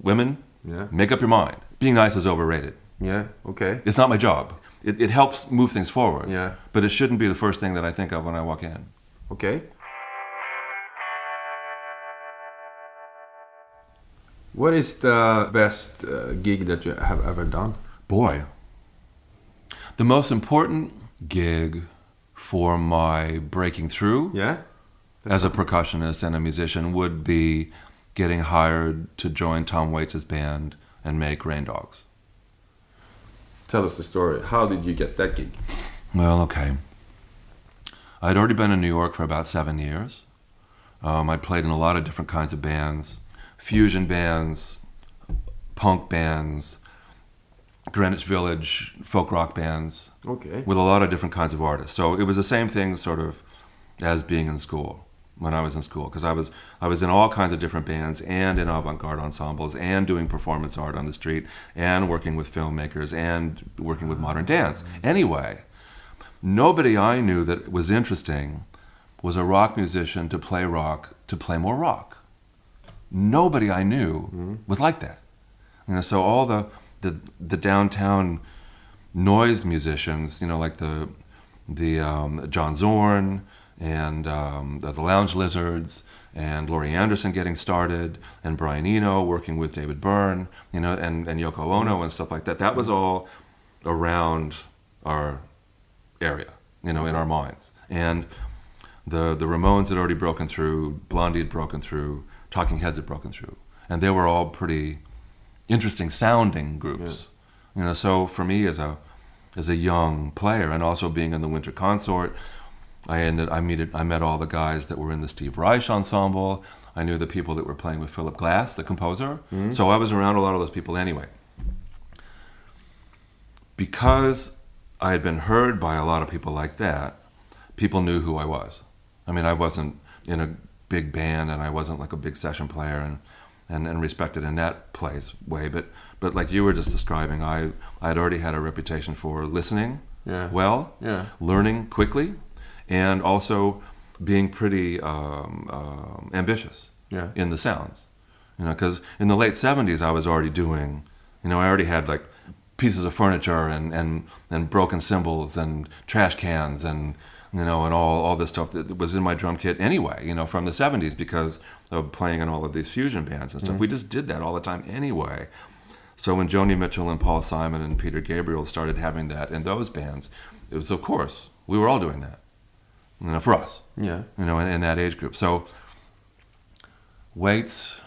women, Yeah. make up your mind. Being nice is overrated. Yeah. Okay. It's not my job. It, it helps move things forward. Yeah. But it shouldn't be the first thing that I think of when I walk in. Okay. What is the best uh, gig that you have ever done? Boy, the most important gig for my breaking through Yeah. as a percussionist and a musician would be getting hired to join Tom Waits' band and make Rain Dogs. Tell us the story. How did you get that gig? Well, okay. I'd already been in New York for about seven years. Um, I played in a lot of different kinds of bands fusion bands, punk bands, Greenwich Village folk rock bands, Okay. with a lot of different kinds of artists. So it was the same thing, sort of, as being in school when I was in school, because I was I was in all kinds of different bands and in avant-garde ensembles and doing performance art on the street and working with filmmakers and working with modern ah. dance. Anyway, nobody I knew that was interesting was a rock musician to play rock to play more rock. Nobody I knew mm-hmm. was like that. You know, so all the the, the downtown noise musicians, you know, like the the um, John Zorn and um, the, the Lounge Lizards and Laurie Anderson getting started and Brian Eno working with David Byrne, you know, and, and Yoko Ono and stuff like that. That was all around our area, you know, in our minds. And the the Ramones had already broken through, Blondie had broken through, Talking Heads had broken through, and they were all pretty interesting sounding groups. You know, so for me as a as a young player, and also being in the Winter Consort. I ended. I met. I met all the guys that were in the Steve Reich ensemble. I knew the people that were playing with Philip Glass, the composer. Mm-hmm. So I was around a lot of those people anyway. Because I had been heard by a lot of people like that, people knew who I was. I mean, I wasn't in a big band and I wasn't like a big session player and, and, and respected in that place way. But, but like you were just describing, I, I had already had a reputation for listening Yeah. well, Yeah. learning quickly, and also being pretty um, um, ambitious Yeah. in the sounds. You know, because in the late '70s, I was already doing. You know, I already had like pieces of furniture and and and broken cymbals and trash cans and you know and all all this stuff that was in my drum kit anyway. You know, from the '70s because of playing in all of these fusion bands and stuff. We mm-hmm. just did that all the time anyway. So when Joni Mitchell and Paul Simon and Peter Gabriel started having that in those bands, it was of course we were all doing that. You know, for us Yeah. you know, in, in that age group. So, Waits,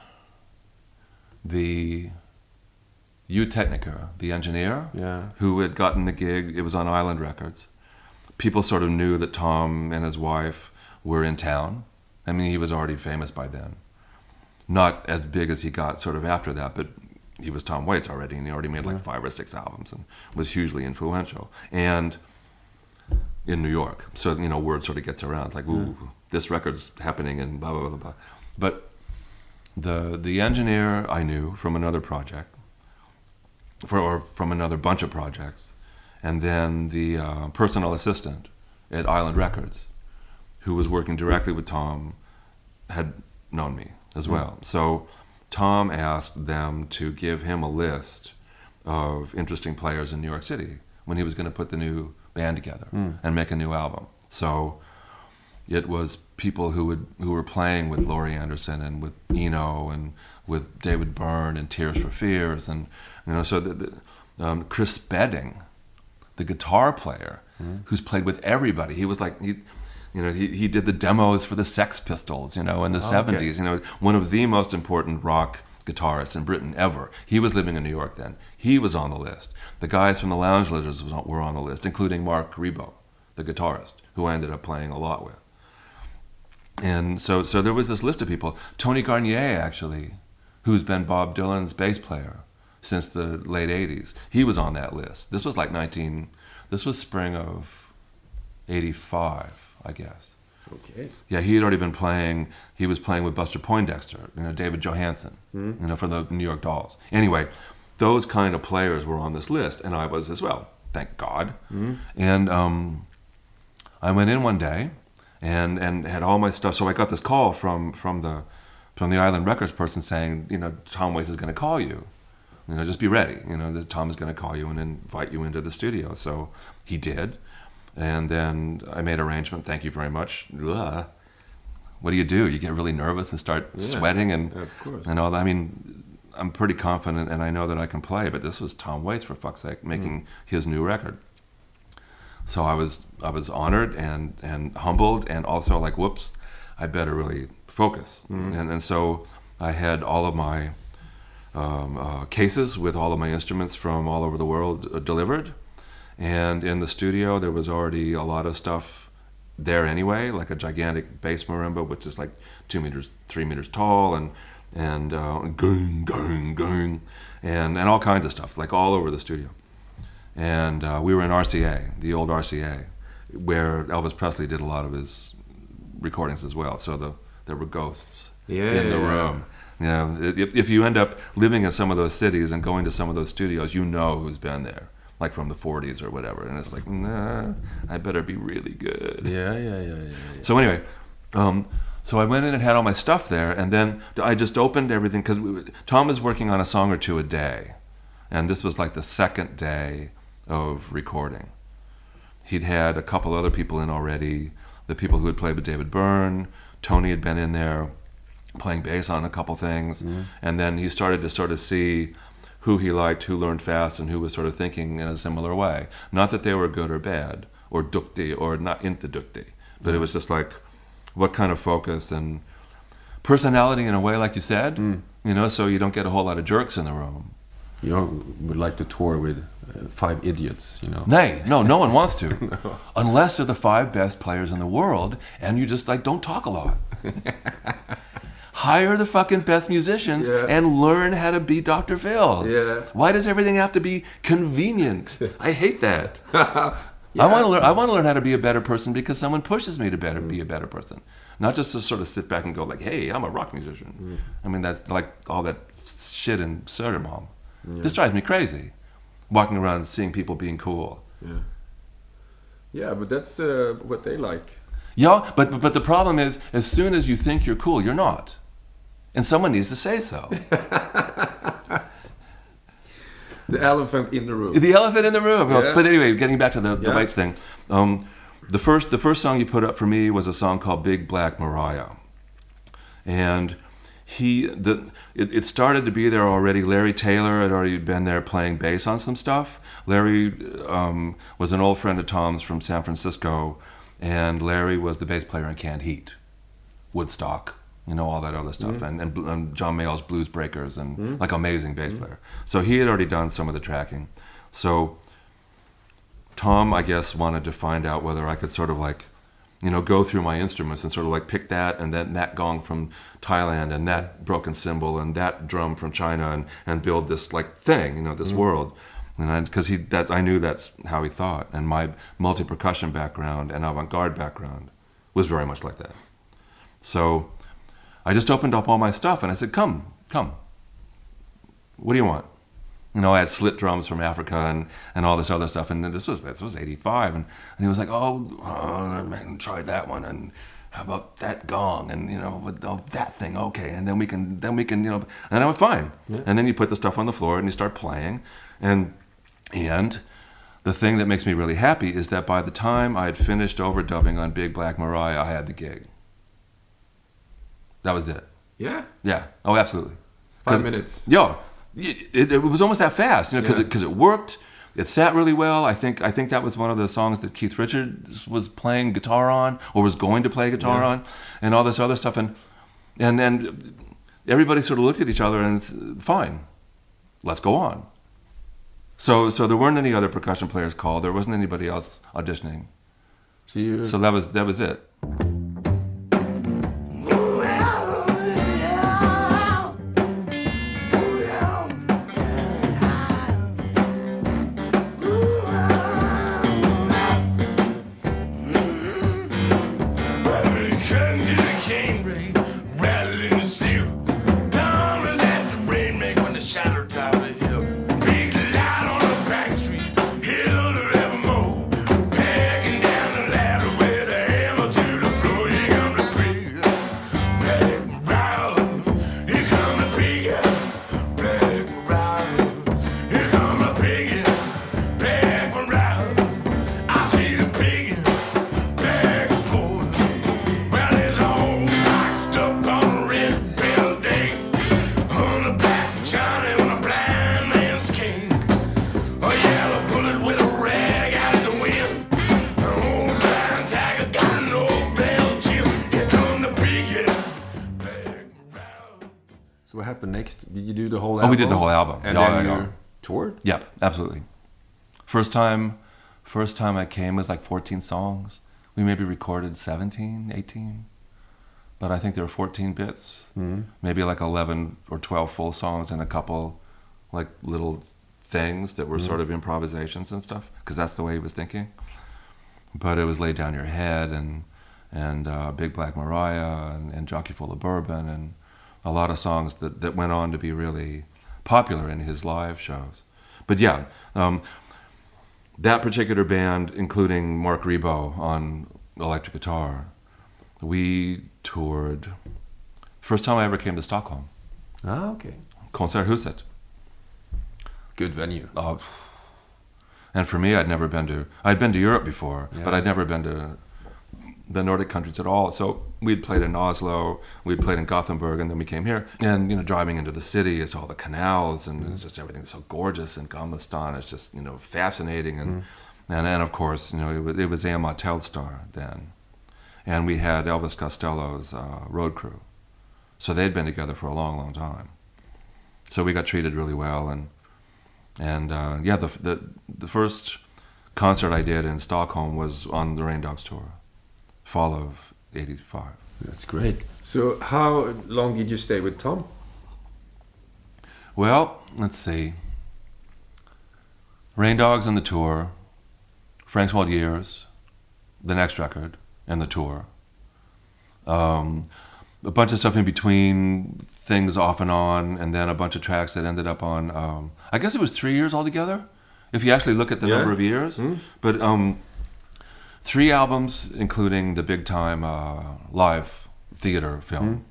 the U Technica, the engineer Yeah. who had gotten the gig, it was on Island Records. People sort of knew that Tom and his wife were in town. I mean, he was already famous by then. Not as big as he got sort of after that, but he was Tom Waits already, and he already made like Yeah. five or six albums and was hugely influential. And in New York, so you know, word sort of gets around, like, ooh, this record's happening, and blah blah blah blah. But the the engineer I knew from another project, for or from another bunch of projects, and then the uh, personal assistant at Island Records, who was working directly with Tom, had known me as well. So Tom asked them to give him a list of interesting players in New York City when he was going to put the new band together Mm. and make a new album. So it was people who would who were playing with Laurie Anderson and with Eno and with David Byrne and Tears for Fears and you know so the, the, um, Chris Spedding, the guitar player who's played with everybody. He was like he. You know, he, he did the demos for the Sex Pistols, you know, in the Oh, okay. 70s. You know, one of the most important rock guitarists in Britain ever. He was living in New York then. He was on the list. The guys from the Lounge Lizards was on, were on the list, including Marc Ribot, the guitarist, who I ended up playing a lot with. And so, so there was this list of people. Tony Garnier, actually, who's been Bob Dylan's bass player since the late 80s, he was on that list. This was like 19, this was spring of 85, I guess. Okay. Yeah, he had already been playing. He was playing with Buster Poindexter, you know, David Johansen, you know, for the New York Dolls. Anyway, those kind of players were on this list, and I was as well. Thank God. And um, I went in one day, and and had all my stuff. So I got this call from from the from the Island Records person saying, you know, Tom Waits is going to call you. You know, just be ready. You know, that Tom is going to call you and invite you into the studio. So he did. And then I made arrangement. Thank you very much. What do you do? You get really nervous and start Yeah. sweating and Of course. and all that. I mean, I'm pretty confident and I know that I can play. But this was Tom Waits for fuck's sake making his new record. So I was I was honored and and humbled and also like whoops, I better really focus. And and so I had all of my um, uh, cases with all of my instruments from all over the world uh, delivered. And in the studio, there was already a lot of stuff there anyway, like a gigantic bass marimba, which is like two meters, three meters tall, and and uh, gung gung gung, and and all kinds of stuff, like all over the studio. And uh, we were in RCA, the old RCA, where Elvis Presley did a lot of his recordings as well. So the there were ghosts Yeah, in the room. You know, if, if you end up living in some of those cities and going to some of those studios, you know who's been there, like from the 40s or whatever. And it's like, nah, I better be really good. Yeah, yeah, yeah, yeah. yeah. So anyway, um, so I went in and had all my stuff there, and then I just opened everything because Tom was working on a song or two a day, and this was like the second day of recording. He'd had a couple other people in already, the people who had played with David Byrne. Tony had been in there playing bass on a couple things, and then he started to sort of see who he liked, who learned fast, and who was sort of thinking in a similar way. Not that they were good or bad, or dukti, or not into dukti, but it was just like what kind of focus and personality in a way, like you said, you know, so you don't get a whole lot of jerks in the room. You don't would like to tour with uh, five idiots, you know. Nay, no, no one wants to, unless they're the five best players in the world, and you just like don't talk a lot. Hire the fucking best musicians Yeah. and learn how to be Dr. Phil. Yeah. Why does everything have to be convenient? I hate that. I want to learn. I want to learn how to be a better person because someone pushes me to better be a better person, not just to sort of sit back and go like, "Hey, I'm a rock musician." I mean, that's like all that shit in Södermalm. This drives me crazy. Walking around and seeing people being cool. Yeah. Yeah, but that's uh, what they like. Yeah, but but the problem is, as soon as you think you're cool, you're not, and someone needs to say so. The elephant in the room. the elephant in the room. Yeah. But anyway, getting back to the, the Yeah. thing, um, the first the first song you put up for me was a song called Big Black Mariah, and he the it, it started to be there already. Larry Taylor had already been there playing bass on some stuff. Larry um, was an old friend of Tom's from San Francisco, and Larry was the bass player in Canned Heat, Woodstock, you know all that other stuff, mm-hmm. and, and, and John Mayall's Blues Breakers, and mm-hmm. like amazing bass mm-hmm. player. So he had already done some of the tracking. So Tom, I guess, wanted to find out whether I could sort of like, you know, go through my instruments and sort of like pick that and then that gong from Thailand and that broken cymbal and that drum from China and, and build this like thing, you know, this world. And because he, that's, I knew that's how he thought. And my multi percussion background and avant garde background was very much like that. So I just opened up all my stuff and I said, come, come. What do you want? you know, I had slit drums from Africa and, and all this other stuff. And this was this was '85, and, and he was like, "Oh, uh, man, try that one, and how about that gong, and you know, with, oh, that thing, okay." And then we can then we can you know, and I went fine. And then you put the stuff on the floor and you start playing, and and the thing that makes me really happy is that by the time I had finished overdubbing on Big Black Mariah, I had the gig. That was it. Yeah. Yeah. Oh, absolutely. Five minutes. Yo, it, it was almost that fast, you know, because Yeah. it, 'cause it worked. It sat really well. I think I think that was one of the songs that Keith Richards was playing guitar on, or was going to play guitar Yeah. on, and all this other stuff. And and and everybody sort of looked at each other and fine, let's go on. So so there weren't any other percussion players called. There wasn't anybody else auditioning. So. So that was that was it. We did the whole album. And Yeah, then yeah, you yeah. toured? Yep, absolutely. First time, first time I came was like 14 songs. We maybe recorded 17, 18, but I think there were 14 bits. Mhm. Maybe like 11 or 12 full songs and a couple like little things that were sort of improvisations and stuff because that's the way he was thinking. But it was laid down your head and and uh, Big Black Mariah and, and Jockey Full of Bourbon and a lot of songs that, that went on to be really popular in his live shows. But yeah, um, that particular band, including Marc Ribot on electric guitar, we toured. First time I ever came to Stockholm, Ah, okay. Konserthuset. Good venue. Uh, and for me, I'd never been to. I'd been to Europe before, but I'd never been to the Nordic countries at all. So we'd played in Oslo, we'd played in Gothenburg, and then we came here. And you know, driving into the city, it's all the canals, and it's just everything's so gorgeous. And Gamla Stan is just you know fascinating, and and and of course, you know, it was, it was EMA Telstar then, and we had Elvis Costello's uh, road crew, so they'd been together for a long, long time. So we got treated really well, and And uh, yeah, the, the the first concert I did in Stockholm was on the Rain Dogs tour, fall of '85. That's great. So, how long did you stay with Tom? Well, let's see. Rain Dogs on the tour, Frank's Wild Years, the next record, and the tour. Um, a bunch of stuff in between, things off and on, and then a bunch of tracks that ended up on. Um, I guess it was three years altogether, if you actually look at the Yeah. number of years. But um, three albums, including the big time uh, live theater film.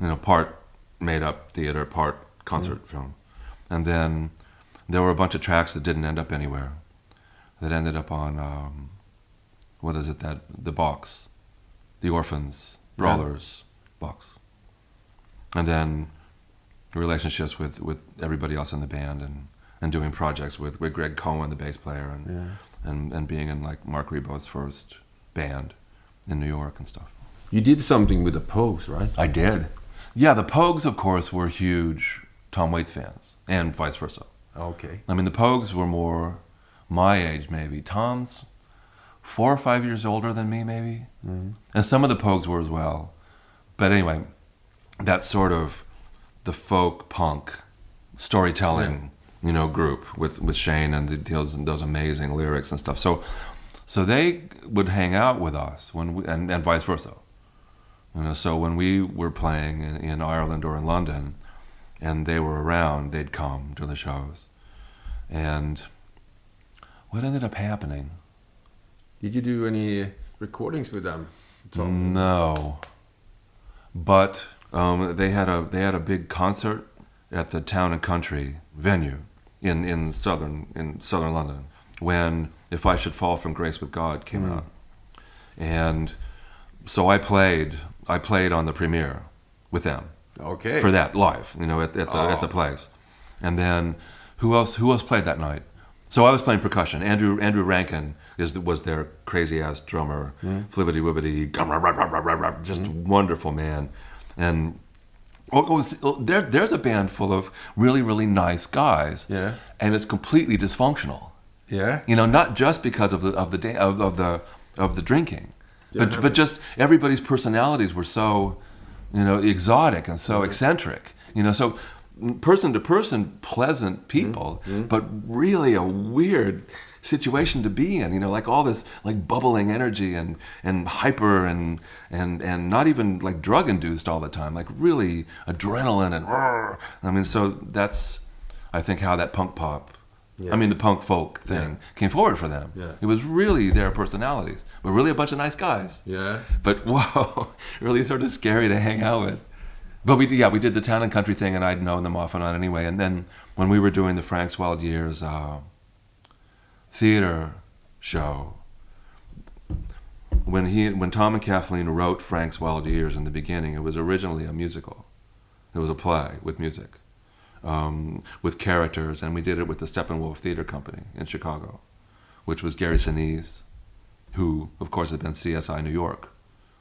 You know, part made up theater, part concert film. And then there were a bunch of tracks that didn't end up anywhere. That ended up on um, what is it that the box, the Orphans Brawlers box, and then relationships with with everybody else in the band and and doing projects with with Greg Cohen, the bass player, and Yeah. And and being in like Marc Ribot's first band in New York and stuff. You did something with the Pogues, right? I did. Yeah, the Pogues, of course, were huge Tom Waits fans, and vice versa. Okay. I mean, the Pogues were more my age, maybe. Tom's four or five years older than me, maybe. Mm-hmm. And some of the Pogues were as well. But anyway, that sort of the folk punk storytelling, you know, group with, with Shane and the, those those amazing lyrics and stuff. So, so they would hang out with us when we, and, and vice versa. You know, so when we were playing in, in Ireland or in London, and they were around, they'd come to the shows. And what ended up happening? Did you do any recordings with them? No, but um, they had a they had a big concert at the Town and Country venue in in southern in southern London when "If I Should Fall from Grace with God" came mm. out, and so I played I played on the premiere with them Okay. for that live, you know, at, at the at the Oh. place. And then who else who else played that night? So I was playing percussion. Andrew Andrew Rankin is was their crazy ass drummer, mm. flibbity wibbity, just mm. wonderful man. And oh, oh, oh, there there's a band full of really really nice guys. Yeah. And it's completely dysfunctional. Yeah. You know, not just because of the of the of, of the of the drinking, but Yeah. but just everybody's personalities were so, you know, exotic and so eccentric. You know, so mm, person to person, pleasant mm-hmm. people, mm-hmm. but really a weird situation to be in. You know, like all this like bubbling energy and and hyper and and and not even like drug induced all the time. Like really adrenaline and. I mean, so that's I think how that punk pop. Yeah. I mean, the punk folk thing came forward for them. Yeah. It was really their personalities, but really a bunch of nice guys. Yeah. But whoa, really sort of scary to hang out with. But we yeah we did the town and country thing, and I'd known them off and on anyway. And then when we were doing the Frank's Wild Years uh, theater show, when he when Tom and Kathleen wrote Frank's Wild Years in the beginning, it was originally a musical. It was a play with music, um, with characters, and we did it with the Steppenwolf Theater Company in Chicago, which was Gary Sinise, who of course has been CSI New York.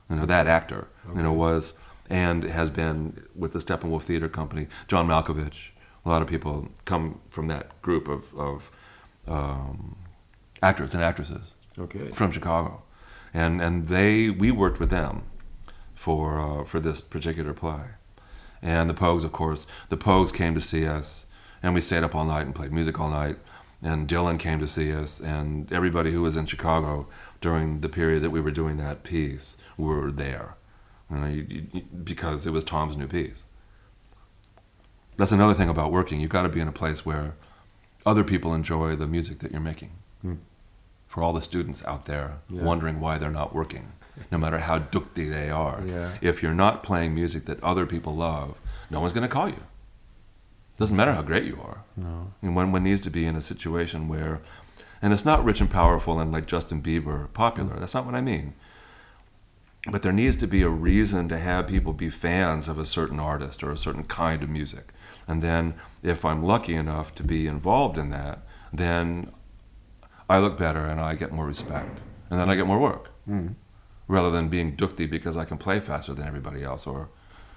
You know that actor, you know, was and has been with the Steppenwolf Theater Company. John Malkovich. A lot of people come from that group of, of um, actors and actresses Okay. from Chicago, and and they we worked with them for uh, for this particular play, and the Pogues, of course, the Pogues came to see us, and we stayed up all night and played music all night, and Dylan came to see us, and everybody who was in Chicago during the period that we were doing that piece were there, you know, you, you, because it was Tom's new piece. That's another thing about working. You've got to be in a place where other people enjoy the music that you're making for all the students out there Yeah. wondering why they're not working, no matter how dukty they are. Yeah. If you're not playing music that other people love, no one's going to call you. Doesn't matter how great you are. No. And one, one needs to be in a situation where, and it's not rich and powerful and like Justin Bieber popular. That's not what I mean. But there needs to be a reason to have people be fans of a certain artist or a certain kind of music. And then if I'm lucky enough to be involved in that, then I look better and I get more respect. And then I get more work. Hmm. Rather than being dukty because I can play faster than everybody else or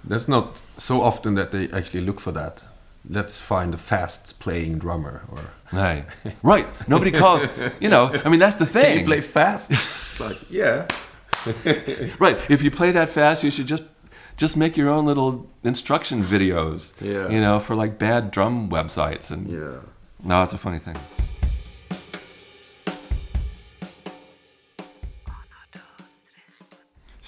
That's not so often that they actually look for that. let's find a fast playing drummer or Right. Right. Nobody calls, you know, I mean, that's the thing. can you play fast? Like yeah. Right. If you play that fast, you should just just make your own little instruction videos. Yeah. You know, for like bad drum websites and Yeah. no, it's a funny thing.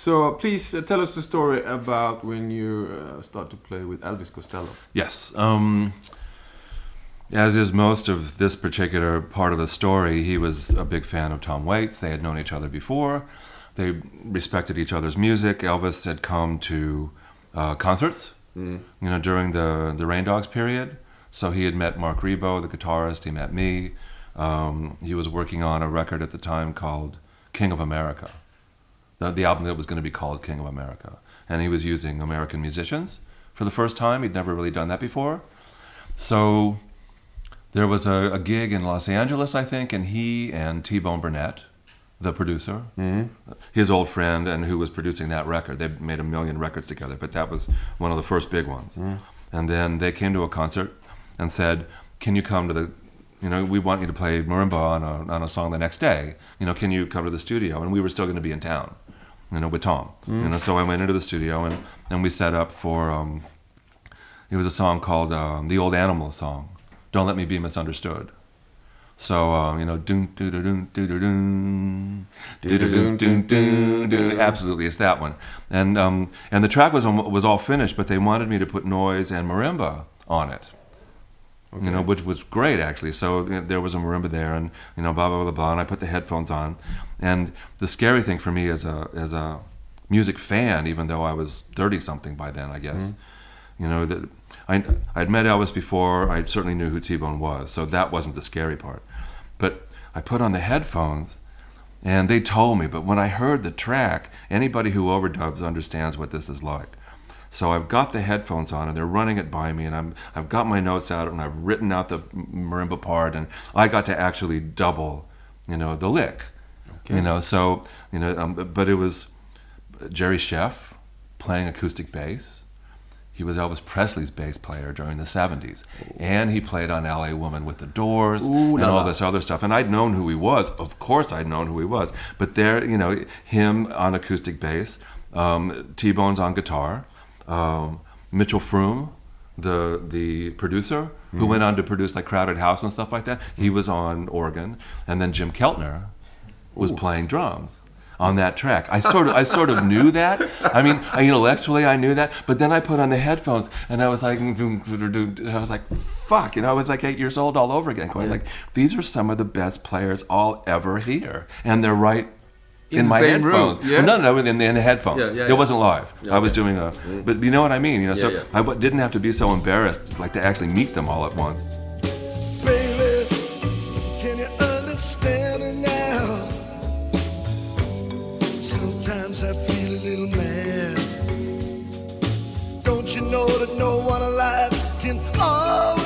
So please uh, tell us the story about when you uh, start to play with Elvis Costello. Yes. Um, as is most of this particular part of the story, he was a big fan of Tom Waits. They had known each other before. They respected each other's music. Elvis had come to uh, concerts, you know, during the the Rain Dogs period. So he had met Marc Ribot, the guitarist. He met me. Um, he was working on a record at the time called King of America, the, the album that was going to be called King of America. And he was using American musicians for the first time. He'd never really done that before. So there was a, a gig in Los Angeles, I think, and he and T Bone Burnett, the producer, mm-hmm. his old friend, and who was producing that record. They made a million records together, but that was one of the first big ones. Mm-hmm. And then they came to a concert and said, "Can you come to the, you know, we want you to play marimba on a on a song the next day. You know, can you come to the studio?" And we were still going to be in town, you know, with Tom. You know, so I went into the studio and and we set up for. Um, it was a song called um, the Old Animal song. Don't let me be misunderstood. So um, you know, doon doo doo doo doo doo doo doon doon doon doon. Absolutely, it's that one. And um, and the track was was all finished, but they wanted me to put noise and marimba on it. You know, which was great actually. So you know, there was a marimba there, and you know, blah blah blah blah. And I put the headphones on, and the scary thing for me as a as a music fan, even though I was thirty something by then, I guess, mm-hmm. you know that I I'd met Elvis before. I certainly knew who T Bone was, so that wasn't the scary part. But I put on the headphones, and they told me. But when I heard the track, anybody who overdubs understands what this is like. So I've got the headphones on, and they're running it by me, and I'm I've got my notes out, and I've written out the marimba part, and I got to actually double, you know, the lick. You know, so you know, um, but it was Jerry Scheff playing acoustic bass. He was Elvis Presley's bass player during the 70s. And he played on LA Woman with the Doors Ooh, and all this other stuff. And I'd known who he was. Of course, I'd known who he was. But there, you know, him on acoustic bass, um, T Bone's on guitar, um, Mitchell Froom, the the producer, who went on to produce like Crowded House and stuff like that, he was on organ. And then Jim Keltner was playing drums on that track. I sort of I sort of knew that. I mean, I, intellectually I knew that, but then I put on the headphones and I was like I was like fuck, you know, I was like 8 years old all over again going like these are some of the best players I'll ever hear and they're right in, In my same room, headphones. yeah? No, no, in the, in the headphones. Yeah, yeah, it yeah. wasn't live. I was doing a, mm-hmm. but you know what I mean. You know, so Yeah, yeah. I w- didn't have to be so embarrassed, like to actually meet them all at once. Baby, that no one alive can always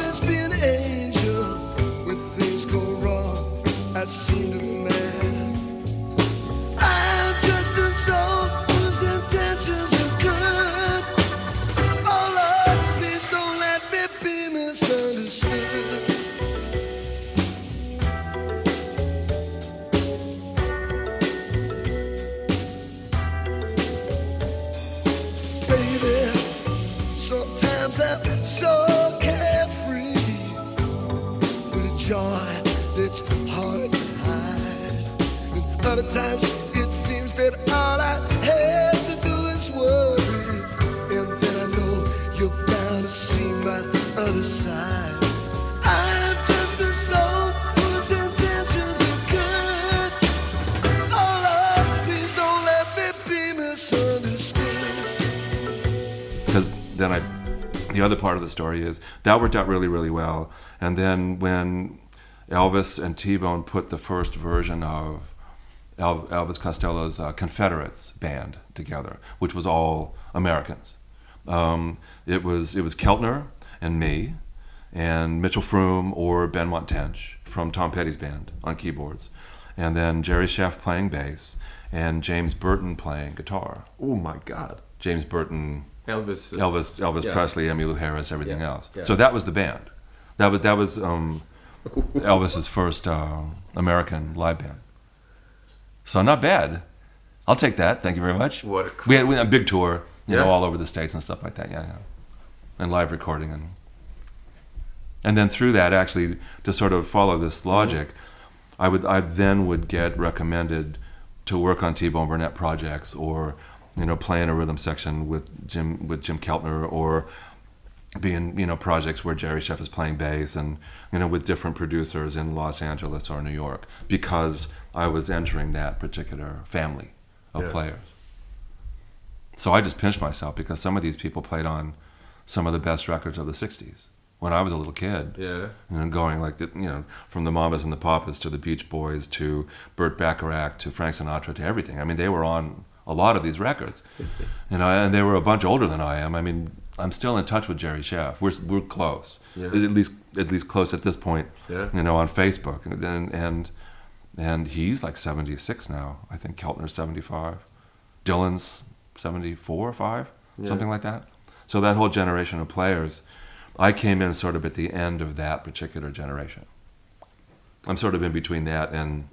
times it seems that all I have to do is worry. And then I know you're bound to see my other side. I'm just a soul whose intentions are good. Oh Lord, please don't let me be misunderstood. because then I, the other part of the story is that worked out really, really well. And then when Elvis and T Bone put the first version of Elvis Costello's uh, Confederates band together, which was all Americans, um, it was it was Keltner and me, and Mitchell Froom or Benmont Tench from Tom Petty's band on keyboards, and then Jerry Scheff playing bass, and James Burton playing guitar. Oh my God. James Burton Elvis. is- Elvis, Elvis yeah. Presley, Emmylou Harris, everything Yeah, else. yeah. So that was the band. That was that was um, Elvis's first uh, American live band. So not bad. I'll take that. Thank you very much. What a We had, we had a big tour, you know, all over the states and stuff like that. Yeah, yeah. And live recording and and then through that, actually, to sort of follow this logic, I would I then would get recommended to work on T-Bone Burnett projects or you know play in a rhythm section with Jim with Jim Keltner or be in you know projects where Jerry Scheff is playing bass and you know with different producers in Los Angeles or New York because I was entering that particular family of Yeah. players. So I just pinched myself because some of these people played on some of the best records of the '60s when I was a little kid Yeah. you know, going like the, you know, from the Mamas and the Papas to the Beach Boys to Burt Bacharach to Frank Sinatra to everything. I mean, they were on a lot of these records, you know, and they were a bunch older than I am. I mean, I'm still in touch with Jerry Scheff. We're we're close, Yeah. at least at least close at this point. Yeah. You know, on Facebook, and and and, and he's like 76 now. I think Keltner's 75, Dylan's 74 or five, Yeah. something like that. So that whole generation of players. I came in sort of at the end of that particular generation. I'm sort of in between that and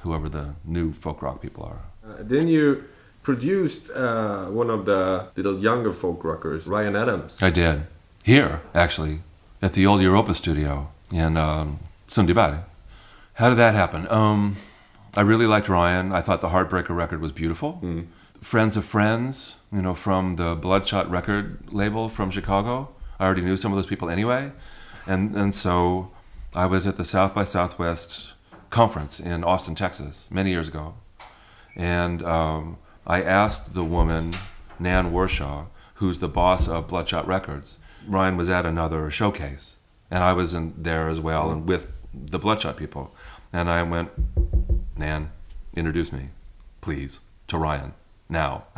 whoever the new folk rock people are. Uh, then you produced uh, one of the little younger folk rockers, Ryan Adams. I did. Here, actually, at the old Europa studio in um, Sundbyberg. How did that happen? Um, I really liked Ryan. I thought the Heartbreaker record was beautiful. Friends of Friends, you know, from the Bloodshot record label from Chicago. I already knew some of those people anyway. And, and so I was at the South by Southwest conference in Austin, Texas, many years ago. And um, I asked the woman, Nan Warshaw, who's the boss of Bloodshot Records. Ryan was at another showcase, and I was in there as well, and with the Bloodshot people. And I went, Nan, introduce me, please, to Ryan now.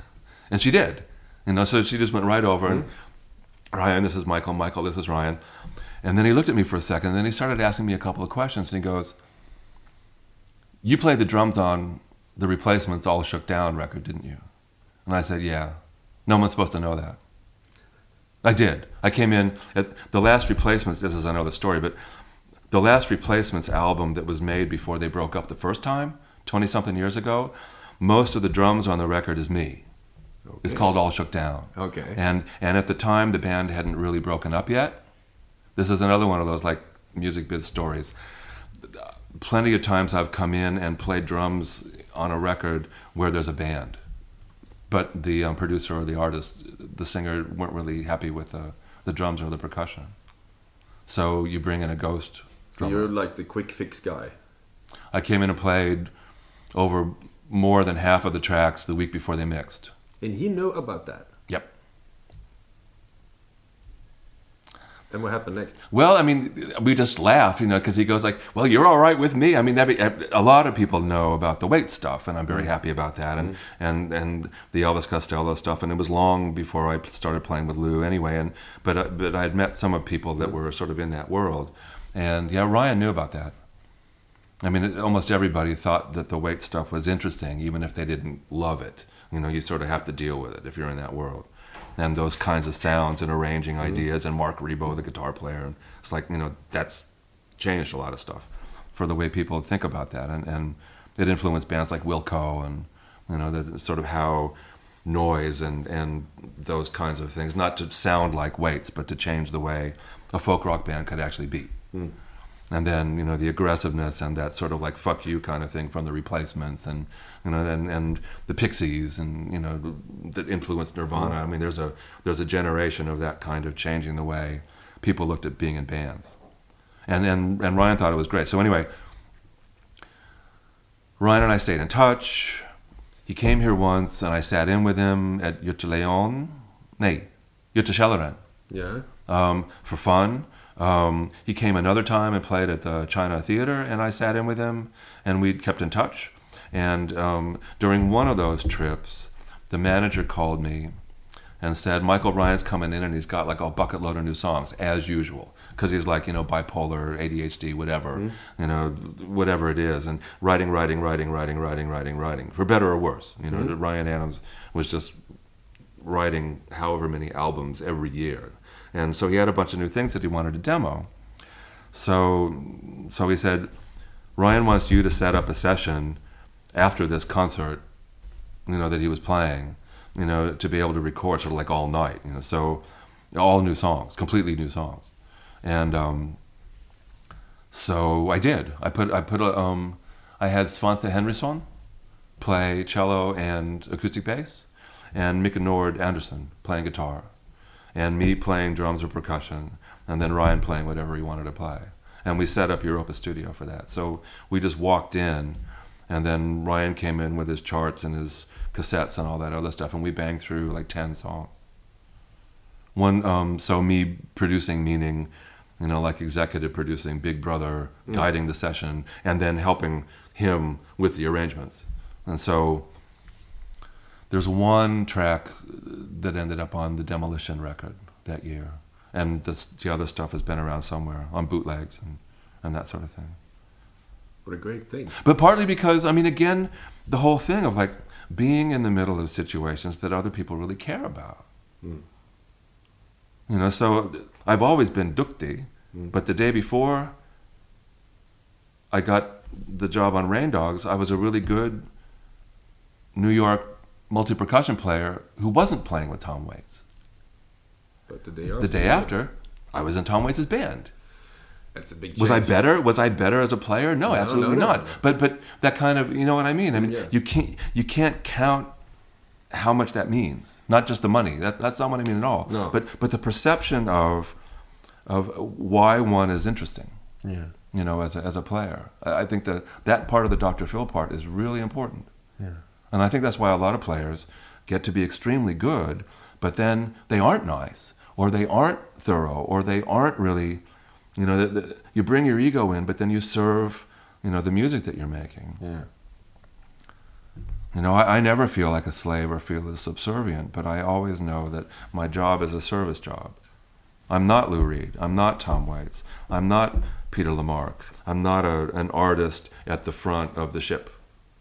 And she did. Know, so she just went right over and Ryan, this is Michael. Michael, this is Ryan. And then he looked at me for a second, and then he started asking me a couple of questions, and he goes, You played the drums on the Replacements All Shook Down record, didn't you? And I said, Yeah. No one's supposed to know that. I did. I came in at the last Replacements, this is another story, but the last Replacements album that was made before they broke up the first time, 20 something years ago, most of the drums on the record is me. It's called All Shook Down. Okay. And and at the time the band hadn't really broken up yet. This is another one of those like music biz stories. Plenty of times I've come in and played drums on a record where there's a band, but the um, producer or the artist, the singer, weren't really happy with the the drums or the percussion. So you bring in a ghost drummer. you're like the quick fix guy. I came in and played over more than half of the tracks the week before they mixed. And he knew about that. Yep. And what happened next? Well, I mean, we just laugh, you know, because he goes like, "Well, you're all right with me." I mean, every, a lot of people know about the Waits stuff, and I'm very mm-hmm. happy about that, and mm-hmm. and and the Elvis Costello stuff. And it was long before I started playing with Lou, anyway. And but uh, but I'd met some of people that mm-hmm. were sort of in that world, and yeah, Ryan knew about that. I mean, it, almost everybody thought that the Waits stuff was interesting, even if they didn't love it. You know, you sort of have to deal with it if you're in that world. And those kinds of sounds and arranging mm-hmm. ideas, and Marc Ribot, the guitar player, and it's like you know that's changed a lot of stuff for the way people think about that, and and it influenced bands like Wilco, and you know the sort of how noise and and those kinds of things, not to sound like Waits, but to change the way a folk rock band could actually be and then you know the aggressiveness and that sort of like fuck you kind of thing from the replacements and you know and, and the pixies and you know that influenced nirvana. I mean there's a there's a generation of that kind of changing the way people looked at being in bands. And and, and ryan thought it was great. So anyway ryan and i stayed in touch. He came here once and i sat in with him at Göta Lejon. Nay Jutta Yeah. um, for fun. Um, he came another time and played at the China Theater, and I sat in with him, and we kept in touch. And um, during one of those trips, the manager called me and said, Michael Ryan's coming in, and he's got like a bucket load of new songs, as usual, because he's like, you know, bipolar, ADHD, whatever, you know, whatever it is, and writing, writing, writing, writing, writing, writing, writing, for better or worse. You know, Ryan Adams was just writing however many albums every year, and so he had a bunch of new things that he wanted to demo. So, so he said, Ryan wants you to set up a session after this concert, you know, that he was playing, you know, to be able to record sort of like all night, you know, so all new songs, completely new songs, and um, so I did. I put I put a, um, I had Svante Henryson play cello and acoustic bass, and Micke Nord Andersson playing guitar, and me playing drums or percussion, and then Ryan playing whatever he wanted to play. And we set up Europa Studio for that. So we just walked in, and then Ryan came in with his charts and his cassettes and all that other stuff, and we banged through like ten songs. One, um, so me producing meaning, you know, like executive producing, Big Brother guiding the session, and then helping him with the arrangements. And so there's one track that ended up on the Demolition record that year, and this, the other stuff has been around somewhere on bootlegs and, and that sort of thing. What a great thing. But partly because, I mean, again, the whole thing of like being in the middle of situations that other people really care about. Mm. You know, so I've always been dukti, but the day before I got the job on Rain Dogs, I was a really good New York multi percussion player who wasn't playing with Tom Waits. But the day after. The day after, I was in Tom Waits' band. That's a big Was I better? Was I better as a player? No, No, absolutely no, no, not. no. But but that kind of you know what I mean. I mean Yeah. you can't you can't count how much that means. Not just the money. That, that's not what I mean at all. No. But but the perception of of why one is interesting. Yeah. You know, as a, as a player, I I think that that part of the Dr. Phil part is really important. Yeah. And I think that's why a lot of players get to be extremely good, but then they aren't nice, or they aren't thorough, or they aren't really, you know, the, the, you bring your ego in, but then you serve, you know, the music that you're making. Yeah. You know, I, I never feel like a slave or feel as subservient, but I always know that my job is a service job. I'm not Lou Reed. I'm not Tom Waits. I'm not Peter LeMarc. I'm not a, an artist at the front of the ship.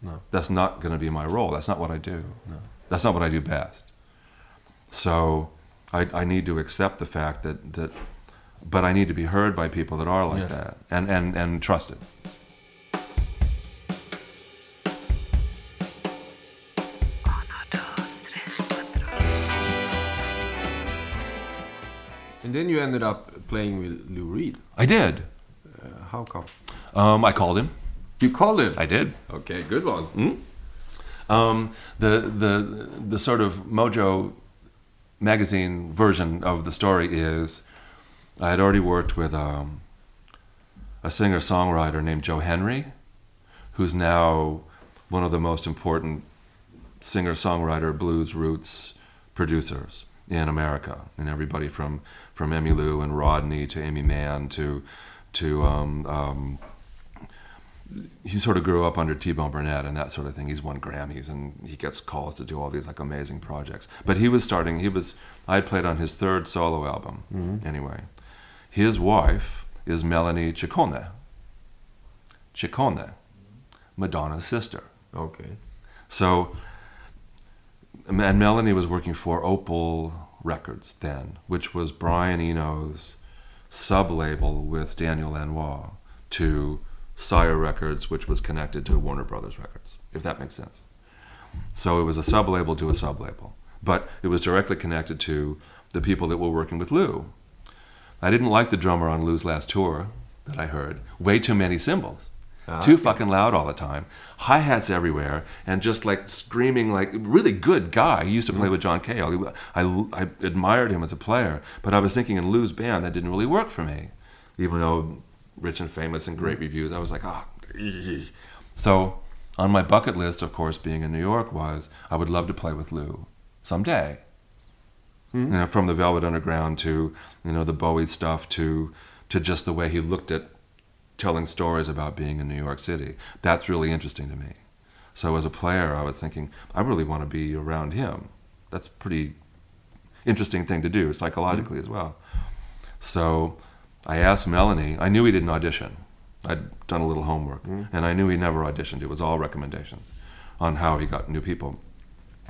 No. That's not going to be my role. That's not what I do. No, That's not what I do best. So I, I need to accept the fact that, that, but I need to be heard by people that are like Yeah. that and, and, and trusted. And then you ended up playing with Lou Reed. I did. Uh, how come? Um, I called him. You called it. I did. Okay, good one. Um, the the the sort of Mojo magazine version of the story is I had already worked with um, a singer songwriter named Joe Henry, who's now one of the most important singer songwriter blues roots producers in America, and everybody from from Emmylou and Rodney to Aimee Mann to to um, um, he sort of grew up under T-Bone Burnett and that sort of thing. He's won Grammys and he gets calls to do all these like amazing projects. But he was starting. He was. I had played on his third solo album. Mm-hmm. Anyway, his wife is Melanie Ciccone. Ciccone, Madonna's sister. Okay. So, and Melanie was working for Opal Records then, which was Brian Eno's sub label with Daniel Lanois to Sire Records, which was connected to Warner Brothers Records, if that makes sense. So it was a sub label to a sub label, but it was directly connected to the people that were working with Lou. I didn't like the drummer on Lou's last tour that I heard. Way too many cymbals. Ah, too fucking loud all the time. Hi hats everywhere, and just like screaming, like really good guy. He used to play with John Cale. I, I admired him as a player, but I was thinking in Lou's band that didn't really work for me, even though rich and famous and great mm. reviews. I was like, ah. so on my bucket list, of course, being in New York was I would love to play with Lou someday. Hmm? You know, from the Velvet Underground to you know the Bowie stuff to to just the way he looked at telling stories about being in New York City. That's really interesting to me. So as a player, I was thinking, I really want to be around him. That's a pretty interesting thing to do psychologically hmm. as well. So I asked Melanie. I knew he didn't audition. I'd done a little homework, mm. and I knew he never auditioned. It was all recommendations on how he got new people.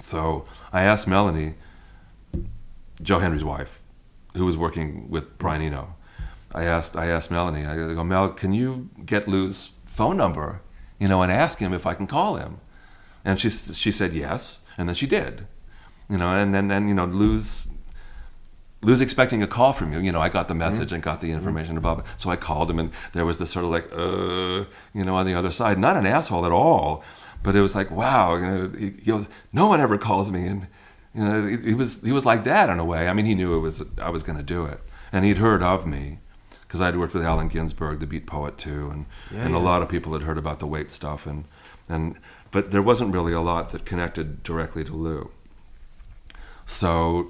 So I asked Melanie, Joe Henry's wife, who was working with Brian Eno. I asked I asked Melanie. I go, Mel, can you get Lou's phone number, you know, and ask him if I can call him? And she she said yes, and then she did, you know, and then then you know Lou's Lou's expecting a call from you. You know, I got the message and got the information about it. So I called him, and there was this sort of like, uh, you know, on the other side. Not an asshole at all, but it was like, wow, you know, he, he no one ever calls me, and you know, he, he was he was like that in a way. I mean, he knew it was I was going to do it, and he'd heard of me because I'd worked with Allen Ginsberg, the beat poet too, and Yeah, and a lot of people had heard about the Waits stuff, and and but there wasn't really a lot that connected directly to Lou. So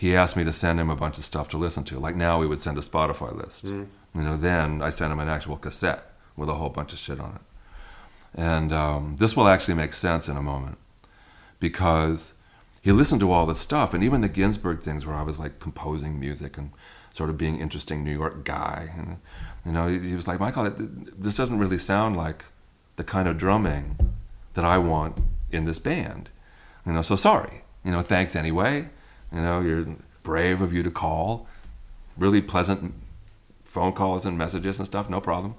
he asked me to send him a bunch of stuff to listen to. Like now, we would send a Spotify list. You know, then I sent him an actual cassette with a whole bunch of shit on it. And um, this will actually make sense in a moment because he listened to all this stuff, and even the Ginsberg things where I was like composing music and sort of being interesting New York guy. And, you know, he, he was like, Michael, this doesn't really sound like the kind of drumming that I want in this band. You know, so sorry. You know, thanks anyway. You know, you're brave of you to call. Really pleasant phone calls and messages and stuff, no problem.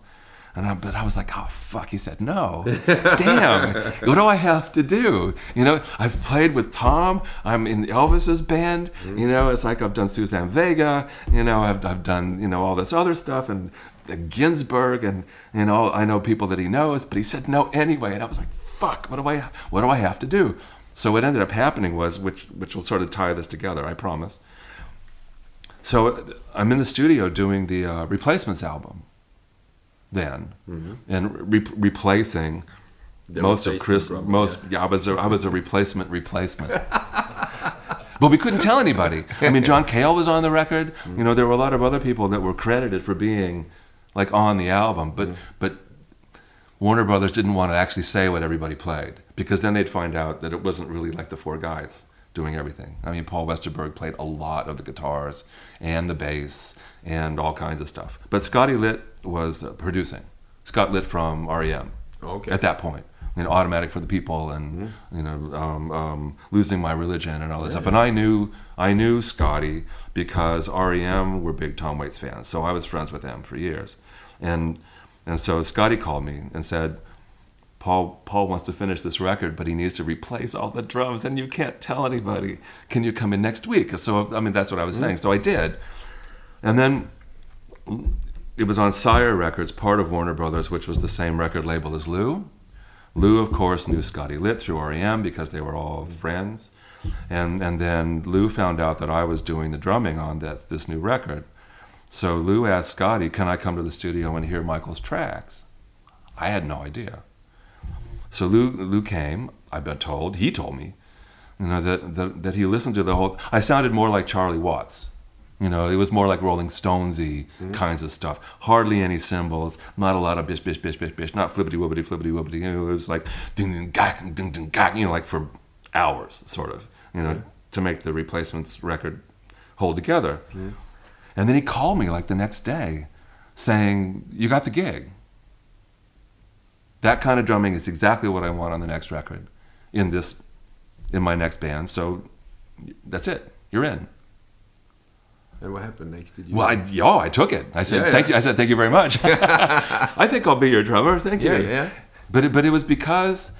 And I, but I was like, oh fuck. He said no. Damn. What do I have to do? You know, I've played with Tom. I'm in Elvis's band. Mm. You know, it's like I've done Suzanne Vega. You know, I've I've done you know all this other stuff and Ginsberg and you know I know people that he knows. But he said no anyway, and I was like, fuck. What do I what do I have to do? So what ended up happening was, which which will sort of tie this together, I promise. So I'm in the studio doing the uh, replacements album then, mm-hmm. and re- replacing The most of Chris. most yeah. I was a, I was a replacement replacement. but we couldn't tell anybody. I mean, John Cale was on the record. Mm-hmm. You know, there were a lot of other people that were credited for being like on the album, but mm-hmm. but Warner Brothers didn't want to actually say what everybody played because then they'd find out that it wasn't really like the four guys doing everything. I mean, Paul Westerberg played a lot of the guitars and the bass and all kinds of stuff. But Scotty Litt was uh, producing. Scott Litt from REM Okay. at that point. You know, automatic for the people, and you know, um, um, losing my religion and all this stuff. And I knew, I knew Scotty because REM were big Tom Waits fans, so I was friends with them for years. And and so Scotty called me and said, Paul Paul wants to finish this record, but he needs to replace all the drums, and you can't tell anybody. Can you come in next week? So I mean, that's what I was saying. So I did, and then it was on Sire Records, part of Warner Brothers, which was the same record label as Lou. Lou, of course, knew Scotty Litt through REM because they were all friends. And, and then Lou found out that I was doing the drumming on this, this new record. So Lou asked Scotty, Can I come to the studio and hear Michael's tracks? I had no idea. So Lou, Lou came, I've been told, he told me, you know, that, that, that he listened to the whole. I sounded more like Charlie Watts. You know, it was more like Rolling Stonesy mm-hmm. kinds of stuff. Hardly any cymbals, not a lot of bish, bish, bish, bish, bish, not flippity woobity, flippity woobity. You know, it was like ding, ding, gak, ding, ding, gak, you know, like for hours, sort of, you know, mm-hmm. to make the replacements record hold together. Mm-hmm. And then he called me like the next day saying, You got the gig. That kind of drumming is exactly what I want on the next record in this in my next band. So that's it. You're in. And what happened next? Did you? Well, I, oh, I took it. I said, Yeah, thank yeah. you. I said, thank you very much. I think I'll be your drummer. Thank you. Yeah, yeah. But it, but it was because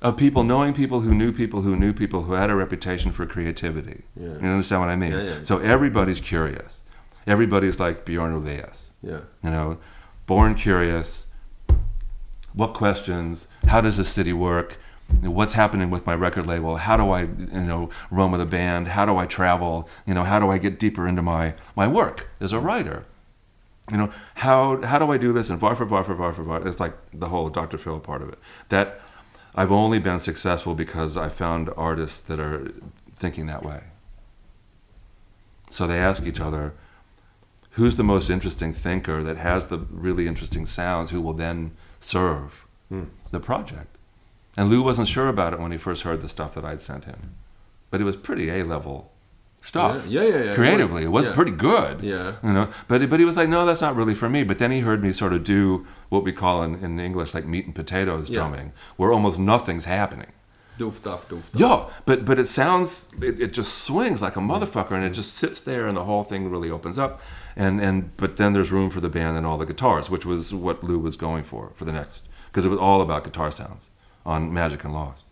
of people knowing people who knew people who knew people who had a reputation for creativity. Yeah. You understand what I mean? Yeah, yeah. So everybody's curious. Everybody's like Bjorn Ulvaeus. yeah. You know, born curious. What questions? How does the city work? What's happening with my record label? How do I, you know, run with a band? How do I travel? You know, how do I get deeper into my my work as a writer? You know, how how do I do this? And varford, varford, varford, varford. It's like the whole Dr. Phil part of it. That I've only been successful because I found artists that are thinking that way. So they ask each other, who's the most interesting thinker that has the really interesting sounds who will then serve hmm. the project. And Lou wasn't sure about it when he first heard the stuff that I'd sent him. But it was pretty A level stuff. Yeah, yeah, yeah, yeah. It was- Creatively, it was yeah. pretty good. Yeah. You know, but but he was like, no, that's not really for me. But then he heard me sort of do what we call in, in English like meat and potatoes Yeah. drumming, where almost nothing's happening. Doof duff, doof duff. Yeah, but but it sounds it, it just swings like a motherfucker, and it just sits there, and the whole thing really opens up, and and but then there's room for the band and all the guitars, which was what Lou was going for for the next, because it was all about guitar sounds on Magic and Loss.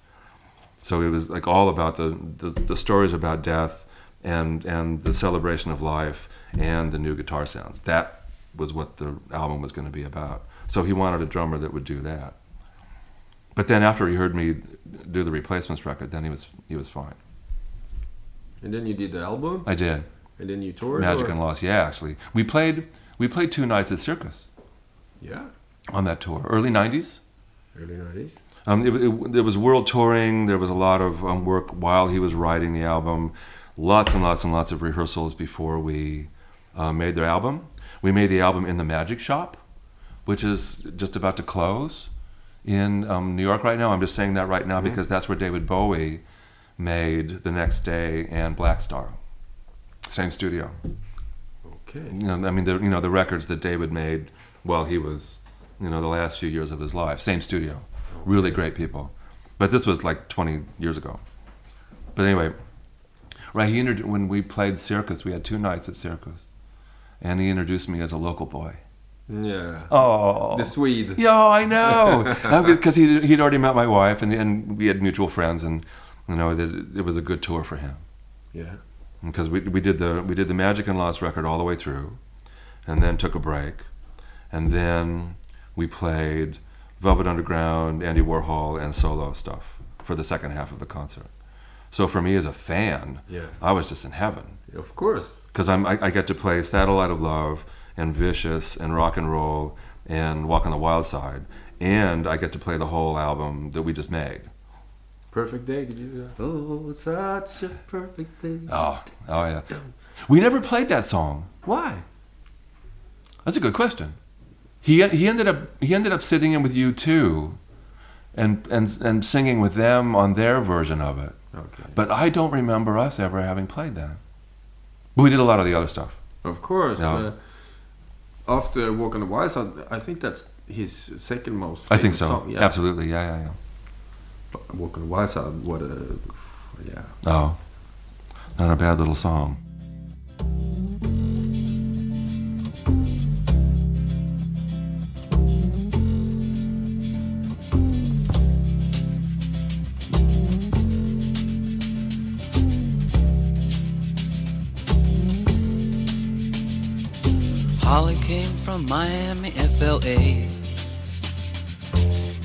So it was like all about the, the the stories about death and and the celebration of life and the new guitar sounds. That was what the album was going to be about. So he wanted a drummer that would do that. But then after he heard me do the replacements record, then he was he was fine. And then you did the album, I did and then you toured. Magic or- and Loss. Yeah, actually, we played we played two nights at Cirkus Yeah, on that tour, early '90s. early nineties. Um, it, it, there was world touring. There was a lot of um, work while he was writing the album. Lots and lots and lots of rehearsals before we uh, made the album. We made the album in the Magic Shop, which is just about to close in um, New York right now. I'm just saying that right now because that's where David Bowie made The Next Day and Blackstar. Same studio. Okay. You know, I mean, the you know the records that David made while he was, you know, the last few years of his life. Same studio, really great people. But this was like 20 years ago. But anyway, right? He introduced when we played Cirkus. We had two nights at Cirkus, and he introduced me as a local boy. Yeah. Oh, The Swede. yeah, oh, I know. Because he he'd already met my wife, and and we had mutual friends, and you know, it, it was a good tour for him Yeah. Because we, we did the we did the Magic and Loss record all the way through, and then took a break, and then we played Velvet Underground, Andy Warhol, and solo stuff for the second half of the concert. So for me as a fan, Yeah. I was just in heaven Of course. because I'm I, I get to play Satellite of Love and Vicious and Rock and Roll and Walk on the Wild Side, and I get to play the whole album that we just made. Perfect day. Did you do that? Oh, such a perfect day. Oh, oh yeah. We never played that song. Why? That's a good question. He he ended up he ended up sitting in with you too, and and and singing with them on their version of it. Okay. But I don't remember us ever having played that. But we did a lot of the other stuff. Of course. Yeah. Uh, after Walk on the Wild Side, I think that's his second most. I think so. Song. Yeah. Absolutely. Yeah, yeah, yeah. Walk on the Wild Side. What a. Yeah. Oh, not a bad little song. Holly came from Miami, FLA.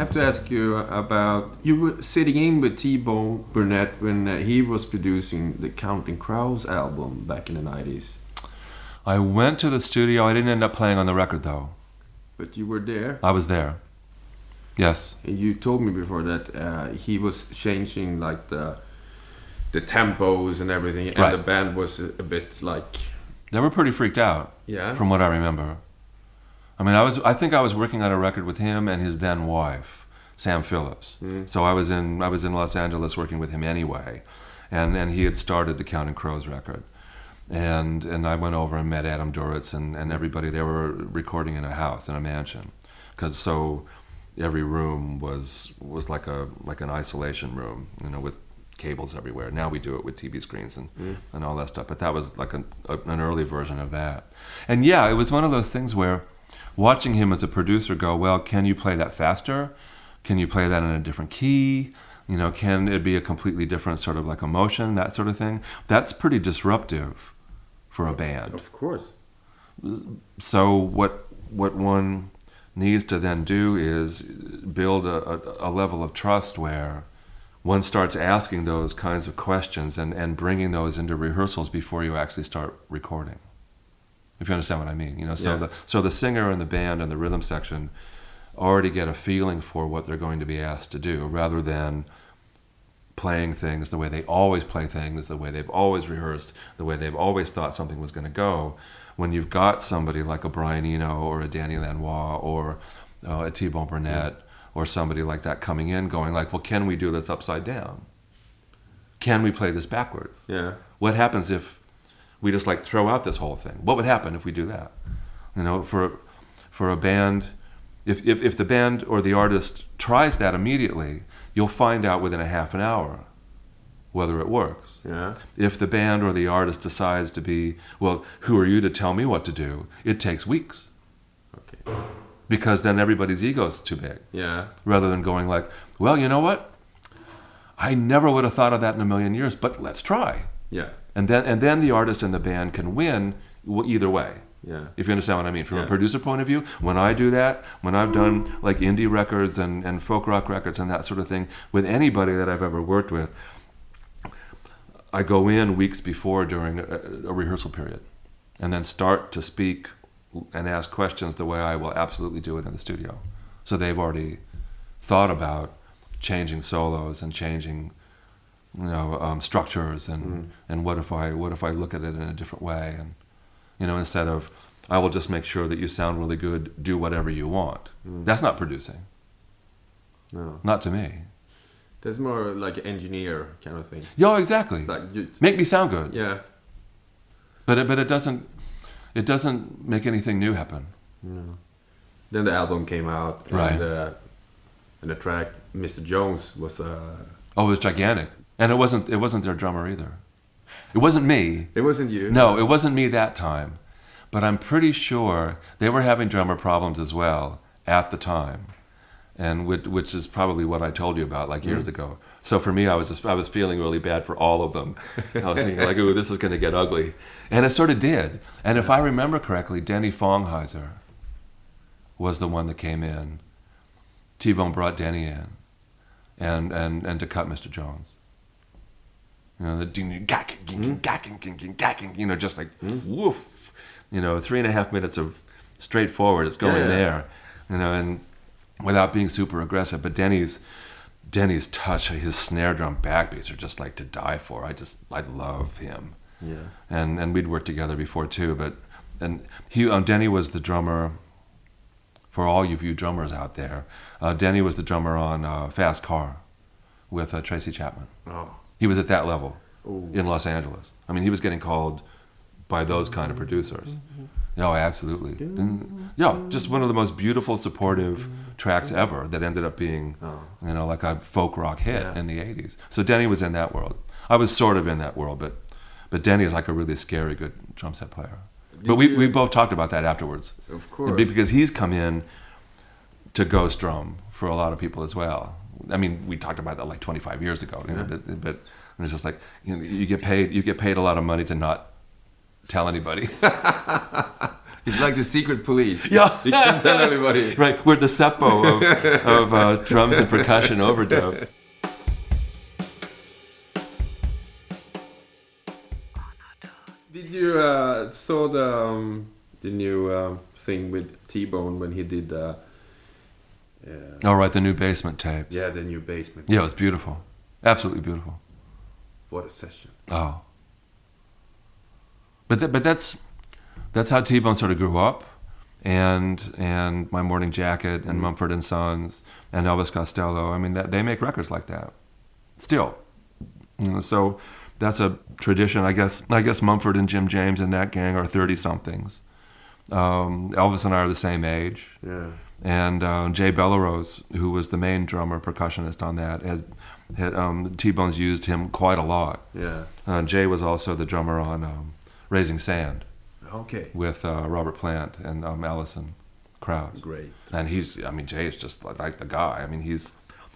Have to ask you about. You were sitting in with T Bone Burnett when uh, he was producing the Counting Crows album back in the 90s. I went to the studio. I didn't end up playing on the record though. But you were there. I was there. Yes. And you told me before that uh, he was changing like the the tempos and everything, and Right. the band was a, a bit like They were pretty freaked out. yeah. from what I remember. I mean, I was I think I was working on a record with him and his then wife, Sam Phillips. Mm. So I was in I was in Los Angeles working with him anyway, and and he had started the Counting Crows record, and and I went over and met Adam Duritz and and everybody. They were recording in a house in a mansion, because so every room was was like a like an isolation room, you know, with cables everywhere. Now we do it with TV screens and, and all that stuff. But that was like an, a, an early version of that. And yeah, it was one of those things where watching him as a producer go, well, can you play that faster? Can you play that in a different key? You know, can it be a completely different sort of like emotion, that sort of thing? That's pretty disruptive for a band Of course. so what what one needs to then do is build a, a, a level of trust where one starts asking those kinds of questions and, and bringing those into rehearsals before you actually start recording. If you understand what I mean, you know, so Yeah. the so the singer and the band and the rhythm section already get a feeling for what they're going to be asked to do, rather than playing things the way they always play things, the way they've always rehearsed, the way they've always thought something was going to go. When you've got somebody like a Brian Eno or a Danny Lanois or uh, a T-Bone Burnett or somebody like that coming in going like, well, can we do this upside down? Can we play this backwards? Yeah. What happens if we just like throw out this whole thing? What would happen if we do that? You know, for for a band, if, if, if the band or the artist tries that immediately, you'll find out within a half an hour whether it works. Yeah. If the band or the artist decides to be, well, who are you to tell me what to do? It takes weeks Okay. because then everybody's ego is too big. Yeah. Rather than going like, well, you know what? I never would have thought of that in a million years, but let's try. Yeah. And then and then the artist and the band can win either way. Yeah. If you understand what I mean, from a producer point of view, when I do that, when I've done like indie records and, and folk rock records and that sort of thing with anybody that I've ever worked with, I go in weeks before during a, a rehearsal period and then start to speak and ask questions the way I will absolutely do it in the studio. So they've already thought about changing solos and changing you know um, structures and and what if I what if I look at it in a different way and you know instead of I will just make sure that you sound really good do whatever you want that's not producing No. not to me That's more like engineer kind of thing. yeah exactly Like you, make me sound good yeah. but it, but it doesn't it doesn't make anything new happen No. Then the album came out, and, Right. uh, and the track "Mr. Jones" was uh, oh it was gigantic and it wasn't it wasn't their drummer either it wasn't me it wasn't you. No, it wasn't me that time. But I'm pretty sure they were having drummer problems as well at the time. And which, which is probably what I told you about like years mm-hmm. ago. So for me, I was just, I was feeling really bad for all of them. I was thinking like, "Ooh, this is going to get ugly," and it sort of did. And if I remember correctly, Denny Fongheiser was the one that came in. T-Bone brought Denny in, and and and to cut Mr. Jones. You know, the ding- gack, ging, ging, gacking, ging, ging, you know, just like woof. You know, three and a half minutes of straightforward. It's going Yeah, yeah. there, you know, and without being super aggressive. But Denny's Denny's touch, his snare drum backbeats are just like to die for. I just I love him, Yeah. and and we'd worked together before too. But and he um, Denny was the drummer. For all you you drummers out there, uh, Denny was the drummer on uh, Fast Car with uh, Tracy Chapman. Oh. He was at that level Ooh. in Los Angeles. I mean, he was getting called by those kind of producers. Mm-hmm. Oh, absolutely. And, yeah, just one of the most beautiful, supportive tracks mm-hmm. ever that ended up being, Oh. you know, like a folk rock hit Yeah. in the 80s. So Denny was in that world. I was sort of in that world, but, but Denny is like a really scary good drum set player. But we, you- we both talked about that afterwards. Of course. Because he's come in to ghost drum for a lot of people as well. I mean, we talked about that like 25 years ago, you know, Yeah. but, but it's just like you, know, you get paid you get paid a lot of money to not tell anybody. It's like the secret police. Yeah. You can't tell everybody. right, we're the Säpo of, of uh, drums and percussion overdubs. Did you uh, saw the um, the new uh, thing with T Bone when he did uh, uh, All right, the new basement tapes. yeah the new basement? Yeah, it was beautiful. Absolutely beautiful. What a session! Oh. But that, but that's that's how T-Bone sort of grew up, and and my Morning Jacket and Mumford and Sons and Elvis Costello. I mean, that they make records like that still. You know, so that's a tradition. I guess I guess Mumford and Jim James and that gang are thirty somethings. Um, Elvis and I are the same age Yeah, and uh, Jay Bellerose, who was the main drummer percussionist on that, had, had um, T Bones used him quite a lot. yeah. Uh, Jay was also the drummer on um, Raising Sand Okay, with uh, Robert Plant and um, Alison Krauss. great. And he's, I mean, Jay is just like, like the guy. I mean, he's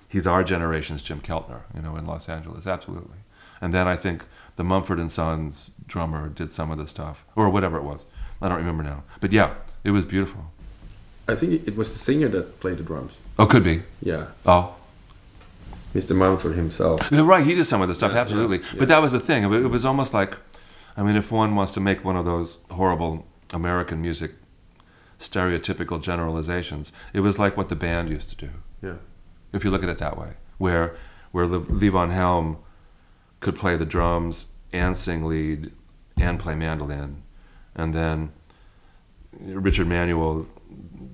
he's our generation's Jim Keltner, you know, in Los Angeles, absolutely. And then I think the Mumford and Sons drummer did some of the stuff, or whatever it was. I don't remember now. But yeah, it was beautiful. I think it was the singer that played the drums. Oh, could be. Yeah, Oh, Mr. Mumford himself. Right, he did some of the stuff, Yeah, absolutely. yeah, yeah. But that was the thing. It it was almost like, I mean, if one wants to make one of those horrible American music stereotypical generalizations, it was like what the band used to do. Yeah, If you look at it that way, where where Le- Levon Helm could play the drums and sing lead and play mandolin, and then Richard Manuel,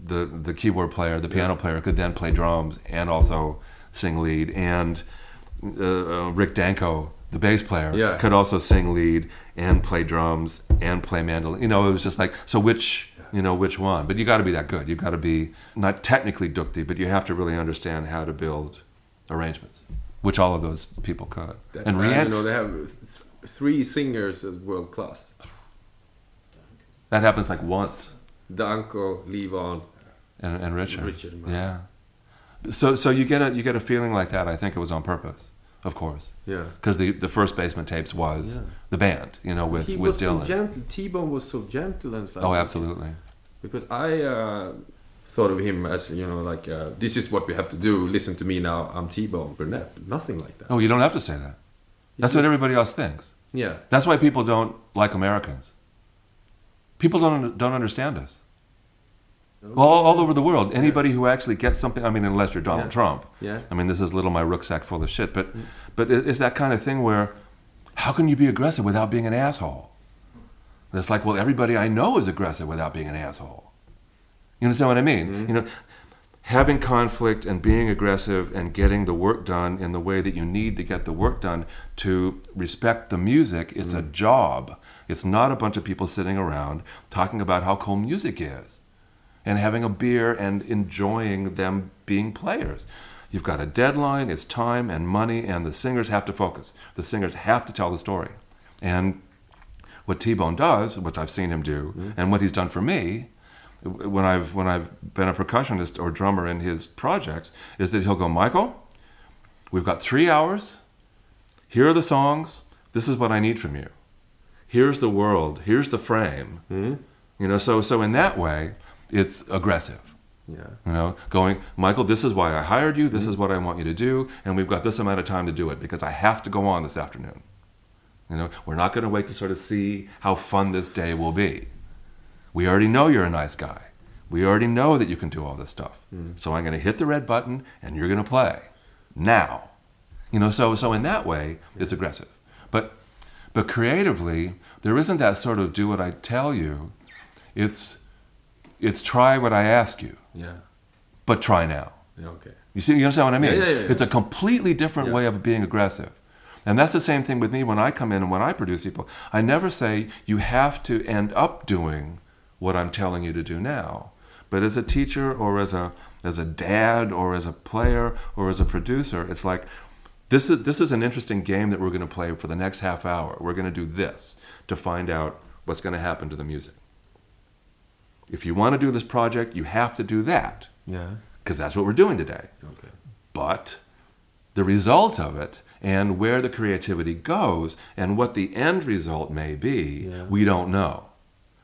the the keyboard player, the piano player, could then play drums and also sing lead, and uh, uh, Rick Danko, the bass player, Yeah. could also sing lead and play drums and play mandolin. You know, it was just like so which you know which one, but you got to be that good. You got to be not technically dukty, but you have to really understand how to build arrangements, which all of those people could. That and Rhiannon- you know, they have th- three singers as world class. That happens like once. Danko, Levon. and, and Richard. Richard, man. yeah. So so you get a you get a feeling like that. I think it was on purpose, of course, Yeah. because the the first basement tapes was Yeah. the band, you know, with he with was so gentle. T-Bone was so gentle and stuff. oh, absolutely. Because I uh, thought of him as you know, like uh, this is what we have to do. Listen to me now. I'm T-Bone Burnett. Nothing like that. Oh, you don't have to say that. That's what everybody else thinks. Yeah. That's why people don't like Americans. People don't don't understand us. All, all over the world, anybody who actually gets something. I mean, unless you're Donald Yeah. Trump. Yeah. I mean, this is little my rucksack full of shit. But mm. but it's that kind of thing where, how can you be aggressive without being an asshole? And it's like, well, everybody I know is aggressive without being an asshole. You understand what I mean? Mm-hmm. You know, having conflict and being aggressive and getting the work done in the way that you need to get the work done to respect the music is a mm. job. It's not a bunch of people sitting around talking about how cool music is and having a beer and enjoying them being players. You've got a deadline, it's time and money, and the singers have to focus. The singers have to tell the story. And what T-Bone does, which I've seen him do, mm-hmm. and what he's done for me, when I've when I've been a percussionist or drummer in his projects, is that he'll go, Michael, we've got three hours. Here are the songs. This is what I need from you. Here's the world. Here's the frame. Hmm? You know, so so in that way, it's aggressive. Yeah. You know, going, Michael, this is why I hired you. This hmm? is what I want you to do, and we've got this amount of time to do it because I have to go on this afternoon. You know, we're not going to wait to sort of see how fun this day will be. We already know you're a nice guy. We already know that you can do all this stuff. Hmm. So I'm going to hit the red button, and you're going to play now. You know, so so in that way, it's aggressive. But creatively, there isn't that sort of do what I tell you. It's it's try what I ask you, Yeah. but try now. Yeah. Okay. You see, you understand what I mean? Yeah, yeah, yeah. It's a completely different way of being aggressive. And that's the same thing with me when I come in and when I produce people. I never say you have to end up doing what I'm telling you to do now. But as a teacher or as a as a dad or as a player or as a producer, it's like this is this is an interesting game that we're going to play for the next half hour. We're going to do this to find out what's going to happen to the music. If you want to do this project, you have to do that Yeah. because that's what we're doing today Okay. but the result of it and where the creativity goes and what the end result may be, Yeah. we don't know.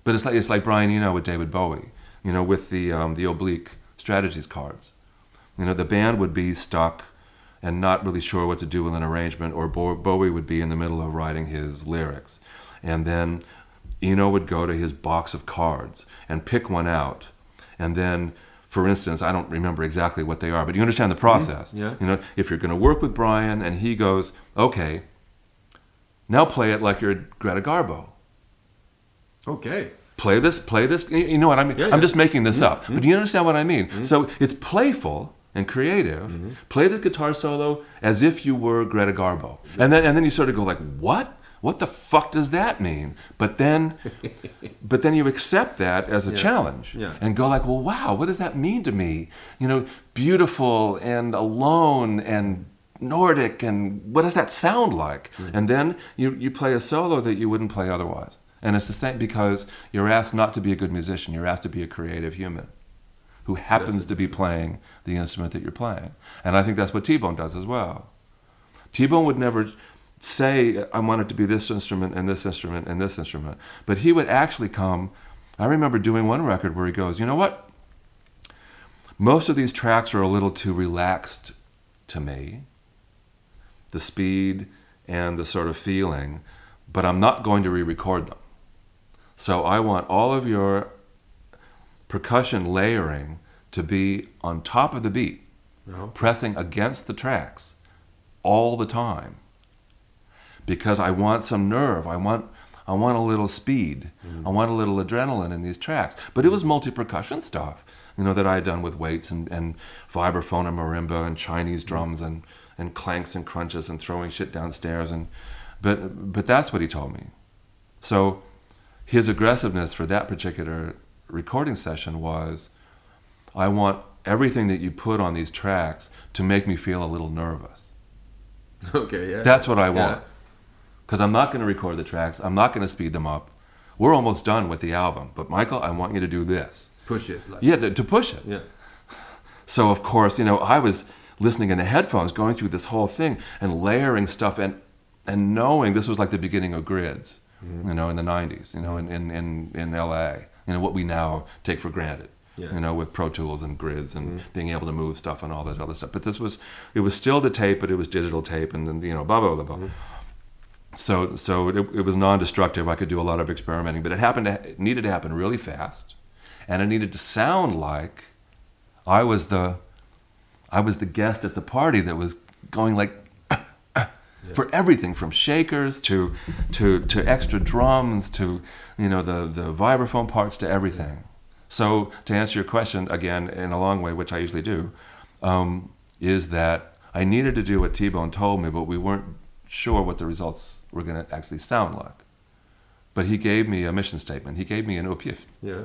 But it's like it's like Brian Eno with David Bowie, you know, with the um, the oblique strategies cards. You know, the band would be stuck and not really sure what to do with an arrangement, or Bo- Bowie would be in the middle of writing his lyrics, and then Eno would go to his box of cards and pick one out, and then. For instance, I don't remember exactly what they are, but you understand the mm-hmm. process. yeah. You know, if you're going to work with Brian and he goes, okay, now play it like you're Greta Garbo. Okay. Play this, play this. You know what I mean? Yeah, I'm just making this mm-hmm. up, but you understand what I mean. Mm-hmm. So it's playful and creative. Mm-hmm. Play this guitar solo as if you were Greta Garbo, and then and then you sort of go like, what? What the fuck does that mean? But then, but then you accept that as a challenge Yeah. and go like, well, wow, what does that mean to me? You know, beautiful and alone and Nordic, and what does that sound like? Mm-hmm. And then you, you play a solo that you wouldn't play otherwise. And it's the same because you're asked not to be a good musician, you're asked to be a creative human who happens to be playing the instrument that you're playing. And I think that's what T Bone does as well. T Bone would never say, I want it to be this instrument and this instrument and this instrument. But he would actually come. I remember doing one record where he goes, You know what? Most of these tracks are a little too relaxed to me, the speed and the sort of feeling, but I'm not going to re record them. So I want all of your percussion layering to be on top of the beat No. pressing against the tracks all the time because I want some nerve. I want I want a little speed. Mm-hmm. I want a little adrenaline in these tracks. But it was multi percussion stuff, you know, that I had done with weights and, and vibraphone and marimba and Chinese mm-hmm. drums and, and clanks and crunches and throwing shit downstairs and but but that's what he told me. So his aggressiveness for that particular recording session was I want everything that you put on these tracks to make me feel a little nervous. Okay, yeah. That's what I want. Because I'm not going to record the tracks. I'm not going to speed them up. We're almost done with the album. But Michael, I want you to do this. Push it. Like, Yeah, to, to push it. Yeah. So of course, you know, I was listening in the headphones, going through this whole thing and layering stuff and and knowing this was like the beginning of grids, Mm-hmm. you know, in the '90s, you know, in in in, in LA, you know, what we now take for granted. Yeah. Mm-hmm. You know, with Pro Tools and grids and being able to move stuff and all that other stuff. But this was, it was still the tape, but it was digital tape, and then you know, blah blah blah blah. So so it, it was non-destructive. I could do a lot of experimenting, but it happened. To, it needed to happen really fast, and it needed to sound like I was the I was the guest at the party that was going like for everything from shakers to to to extra drums to you know the the vibraphone parts to everything. So to answer your question again in a long way, which I usually do, um, is that I needed to do what T Bone told me, but we weren't sure what the results were going to actually sound like. But he gave me a mission statement. He gave me an uppgift. Yeah.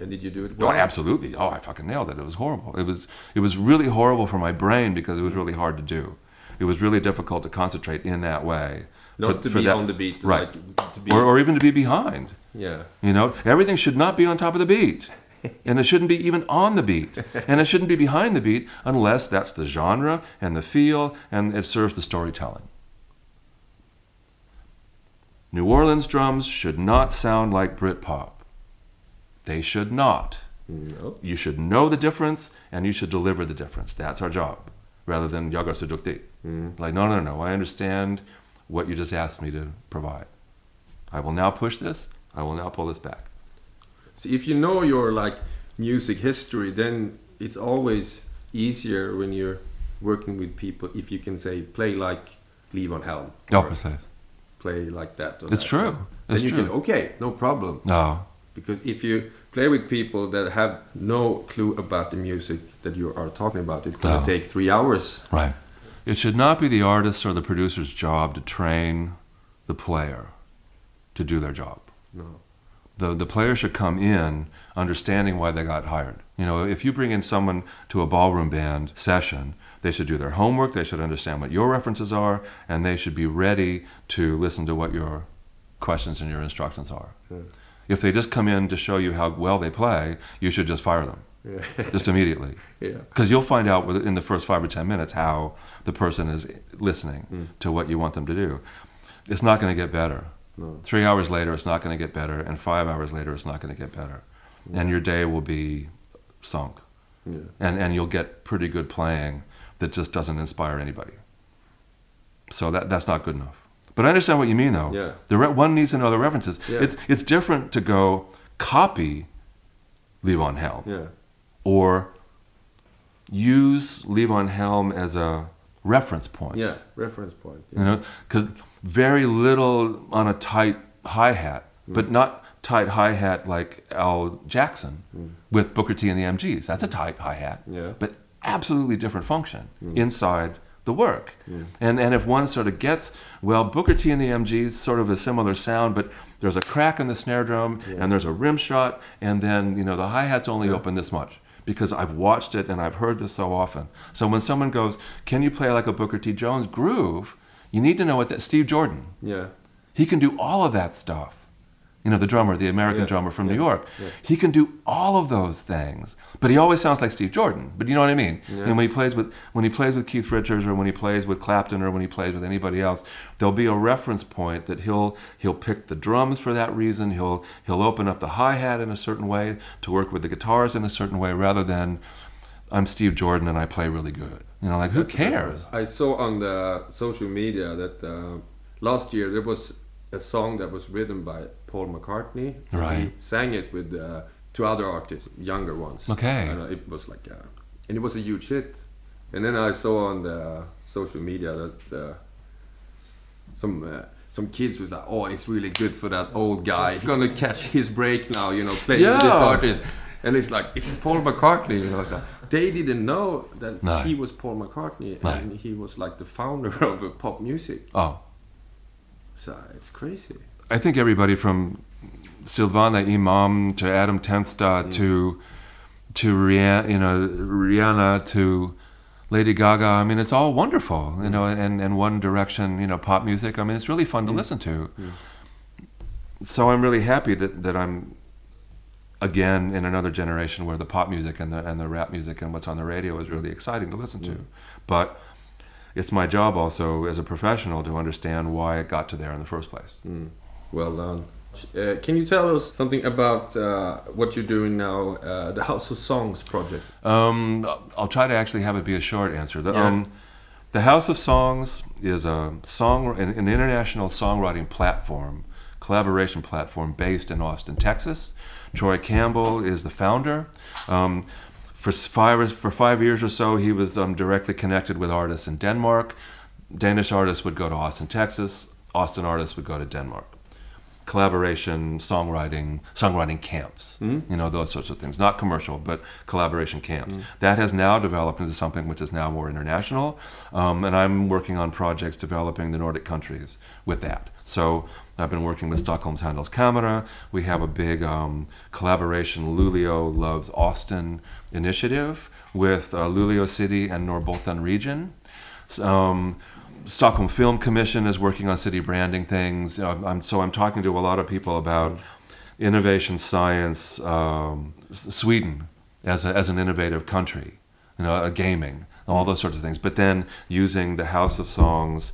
And did you do it Oh, well? absolutely. Oh, I fucking nailed it. It was horrible. It was it was really horrible for my brain because it was really hard to do. It was really difficult to concentrate in that way. Not for- to for be that- on the beat. right? Like, to be, Or, or even to be behind. yeah. You know, everything should not be on top of the beat. And it shouldn't be even on the beat. And it shouldn't be behind the beat unless that's the genre and the feel and it serves the storytelling. New Orleans drums should not sound like Britpop. They should not. No. You should know the difference and you should deliver the difference. That's our job. Rather than jag har så duktig. Like, no, no, no. I understand what you just asked me to provide. I will now push this. I will now pull this back. So if you know your like music history, then it's always easier when you're working with people if you can say play like Levon Helm. Oh, or play like that. It's that. true. Then It's you true. can okay, no problem. No. Because if you play with people that have no clue about the music that you are talking about, it's gonna No. take three hours. Right. It should not be the artist's or the producer's job to train the player to do their job. No. The, the player should come in understanding why they got hired. You know, if you bring in someone to a ballroom band session, they should do their homework, they should understand what your references are, and they should be ready to listen to what your questions and your instructions are. If they just come in to show you how well they play, you should just fire them, Yeah. just immediately. yeah. Because you'll find out within the first five or ten minutes how the person is listening Mm. to what you want them to do. It's not going to get better. No. Three hours later, it's not going to get better, and five hours later, it's not going to get better, and your day will be sunk, Yeah. and and you'll get pretty good playing that just doesn't inspire anybody. So that that's not good enough. But I understand what you mean, though. Yeah. The re- one needs to know the references. Yeah. It's it's different to go copy Levon Helm Yeah. Or use Levon Helm as a reference point. Yeah. Reference point. You know, because very little on a tight hi hat, Mm. but not tight hi hat like Al Jackson with Booker T and the MGs. That's a tight hi hat, Mm. Yeah. Mm. but absolutely different function inside the work. And and if one sort of gets well, Booker T and the MGs sort of a similar sound, but there's a crack in the snare drum and there's a rim shot, and then you know the hi hat's only open this much because I've watched it and I've heard this so often. So when someone goes, "Can you play like a Booker T Jones groove?" You need to know what that Steve Jordan. Yeah. He can do all of that stuff. You know, the drummer, the American Yeah, drummer from yeah, New York. yeah. He can do all of those things. But he always sounds like Steve Jordan. But you know what I mean? And when he plays with when he plays with Keith Richards or when he plays with Clapton or when he plays with anybody else, there'll be a reference point that he'll he'll pick the drums for that reason. He'll he'll open up the hi-hat in a certain way to work with the guitars in a certain way rather than I'm Steve Jordan and I play really good. You know, like who cares? I saw on the social media that uh, last year there was a song that was written by Paul McCartney. Right. He sang it with uh, two other artists, younger ones. Okay. And uh, it was like, uh, and it was a huge hit. And then I saw on the social media that uh, some uh, some kids was like, "Oh, it's really good for that old guy. He's Gonna catch his break now, you know, playing with this Yeah. artist." And it's like it's Paul McCartney. You know, like, they didn't know that No. he was Paul McCartney, No. and he was like the founder of uh, pop music. Oh, So it's crazy. I think everybody from Silvana Imam to Adam Tensta Mm. to to Rihanna, you know, Rihanna to Lady Gaga. I mean, it's all wonderful, you know, and and One Direction, you know, pop music. I mean, it's really fun to listen to. So I'm really happy that that I'm again in another generation where the pop music and the and the rap music and what's on the radio is really exciting to listen to. But it's my job also as a professional to understand why it got to there in the first place. Well done. Uh, can you tell us something about uh, what you're doing now, uh, the House of Songs project? Um, I'll try to actually have it be a short answer. The, Yeah. um, the House of Songs is a song, an, an international songwriting platform, collaboration platform based in Austin, Texas. Troy Campbell is the founder. Um, for five for five years or so, he was um, directly connected with artists in Denmark. Danish artists would go to Austin, Texas. Austin artists would go to Denmark. Collaboration songwriting songwriting camps you know those sorts of things. Not commercial but collaboration camps. That has now developed into something which is now more international um, and i'm working on projects developing the nordic countries with that. So i've been working with stockholm's handelskammare we have a big um, collaboration Luleå loves austin initiative with uh, Luleå city and norrbotten region um, Stockholm Film Commission is working on city branding things. Know, I'm, so I'm talking to a lot of people about innovation science, um, Sweden as, a, as an innovative country, you know, uh, gaming, all those sorts of things. But then using the House of Songs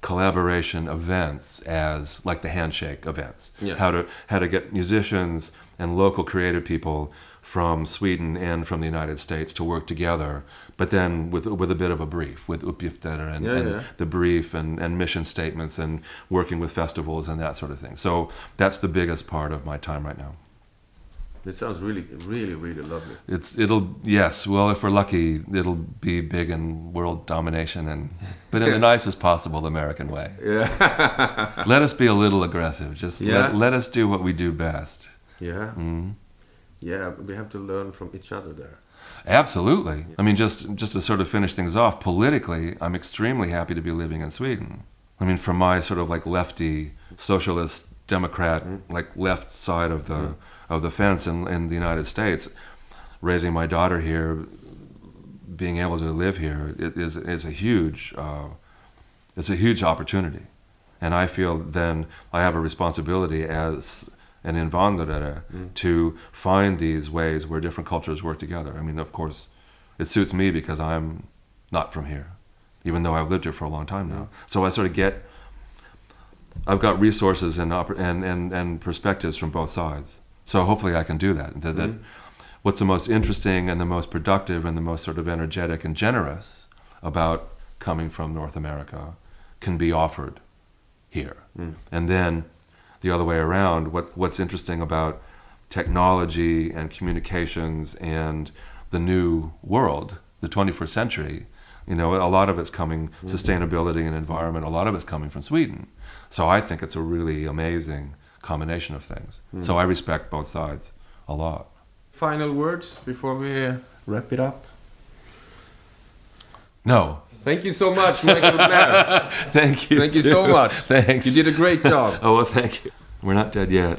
collaboration events as like the handshake events. Yeah. How to how to get musicians and local creative people from Sweden and from the United States to work together, but then with with a bit of a brief, with uppgifter and, Yeah, and yeah. the brief and, and mission statements and working with festivals and that sort of thing. So that's the biggest part of my time right now. It sounds really, really, really lovely. It's it'll yes, well if we're lucky, it'll be big in world domination and but in the nicest possible American way. Yeah. let us be a little aggressive. Just Yeah. let, let us do what we do best. yeah. Mm. Yeah. We have to learn from each other there. Absolutely. I mean, just just to sort of finish things off politically, I'm extremely happy to be living in Sweden. I mean, from my sort of like lefty socialist democrat, like left side of the of the fence in, in the United States, raising my daughter here, being able to live here it is is a huge uh, it's a huge opportunity, and I feel then I have a responsibility as an invandrare to find these ways where different cultures work together. I mean, of course, it suits me because I'm not from here, even though I've lived here for a long time now. So I sort of get I've got resources and and, and and perspectives from both sides. So hopefully I can do that. That, that mm-hmm. what's the most interesting and the most productive and the most sort of energetic and generous about coming from North America can be offered here. Mm. And then the other way around, what what's interesting about technology and communications and the new world, the 21st century, you know, a lot of it's coming mm-hmm. sustainability and environment, a lot of it's coming from Sweden. So I think it's a really amazing combination of things. Hmm. So I respect both sides a lot. Final words before we uh, wrap it up. No. Thank you so much, Michael Blair. Thank you. Thank you too. so much. Thanks. You did a great job. Oh, well, thank you. We're not dead yet.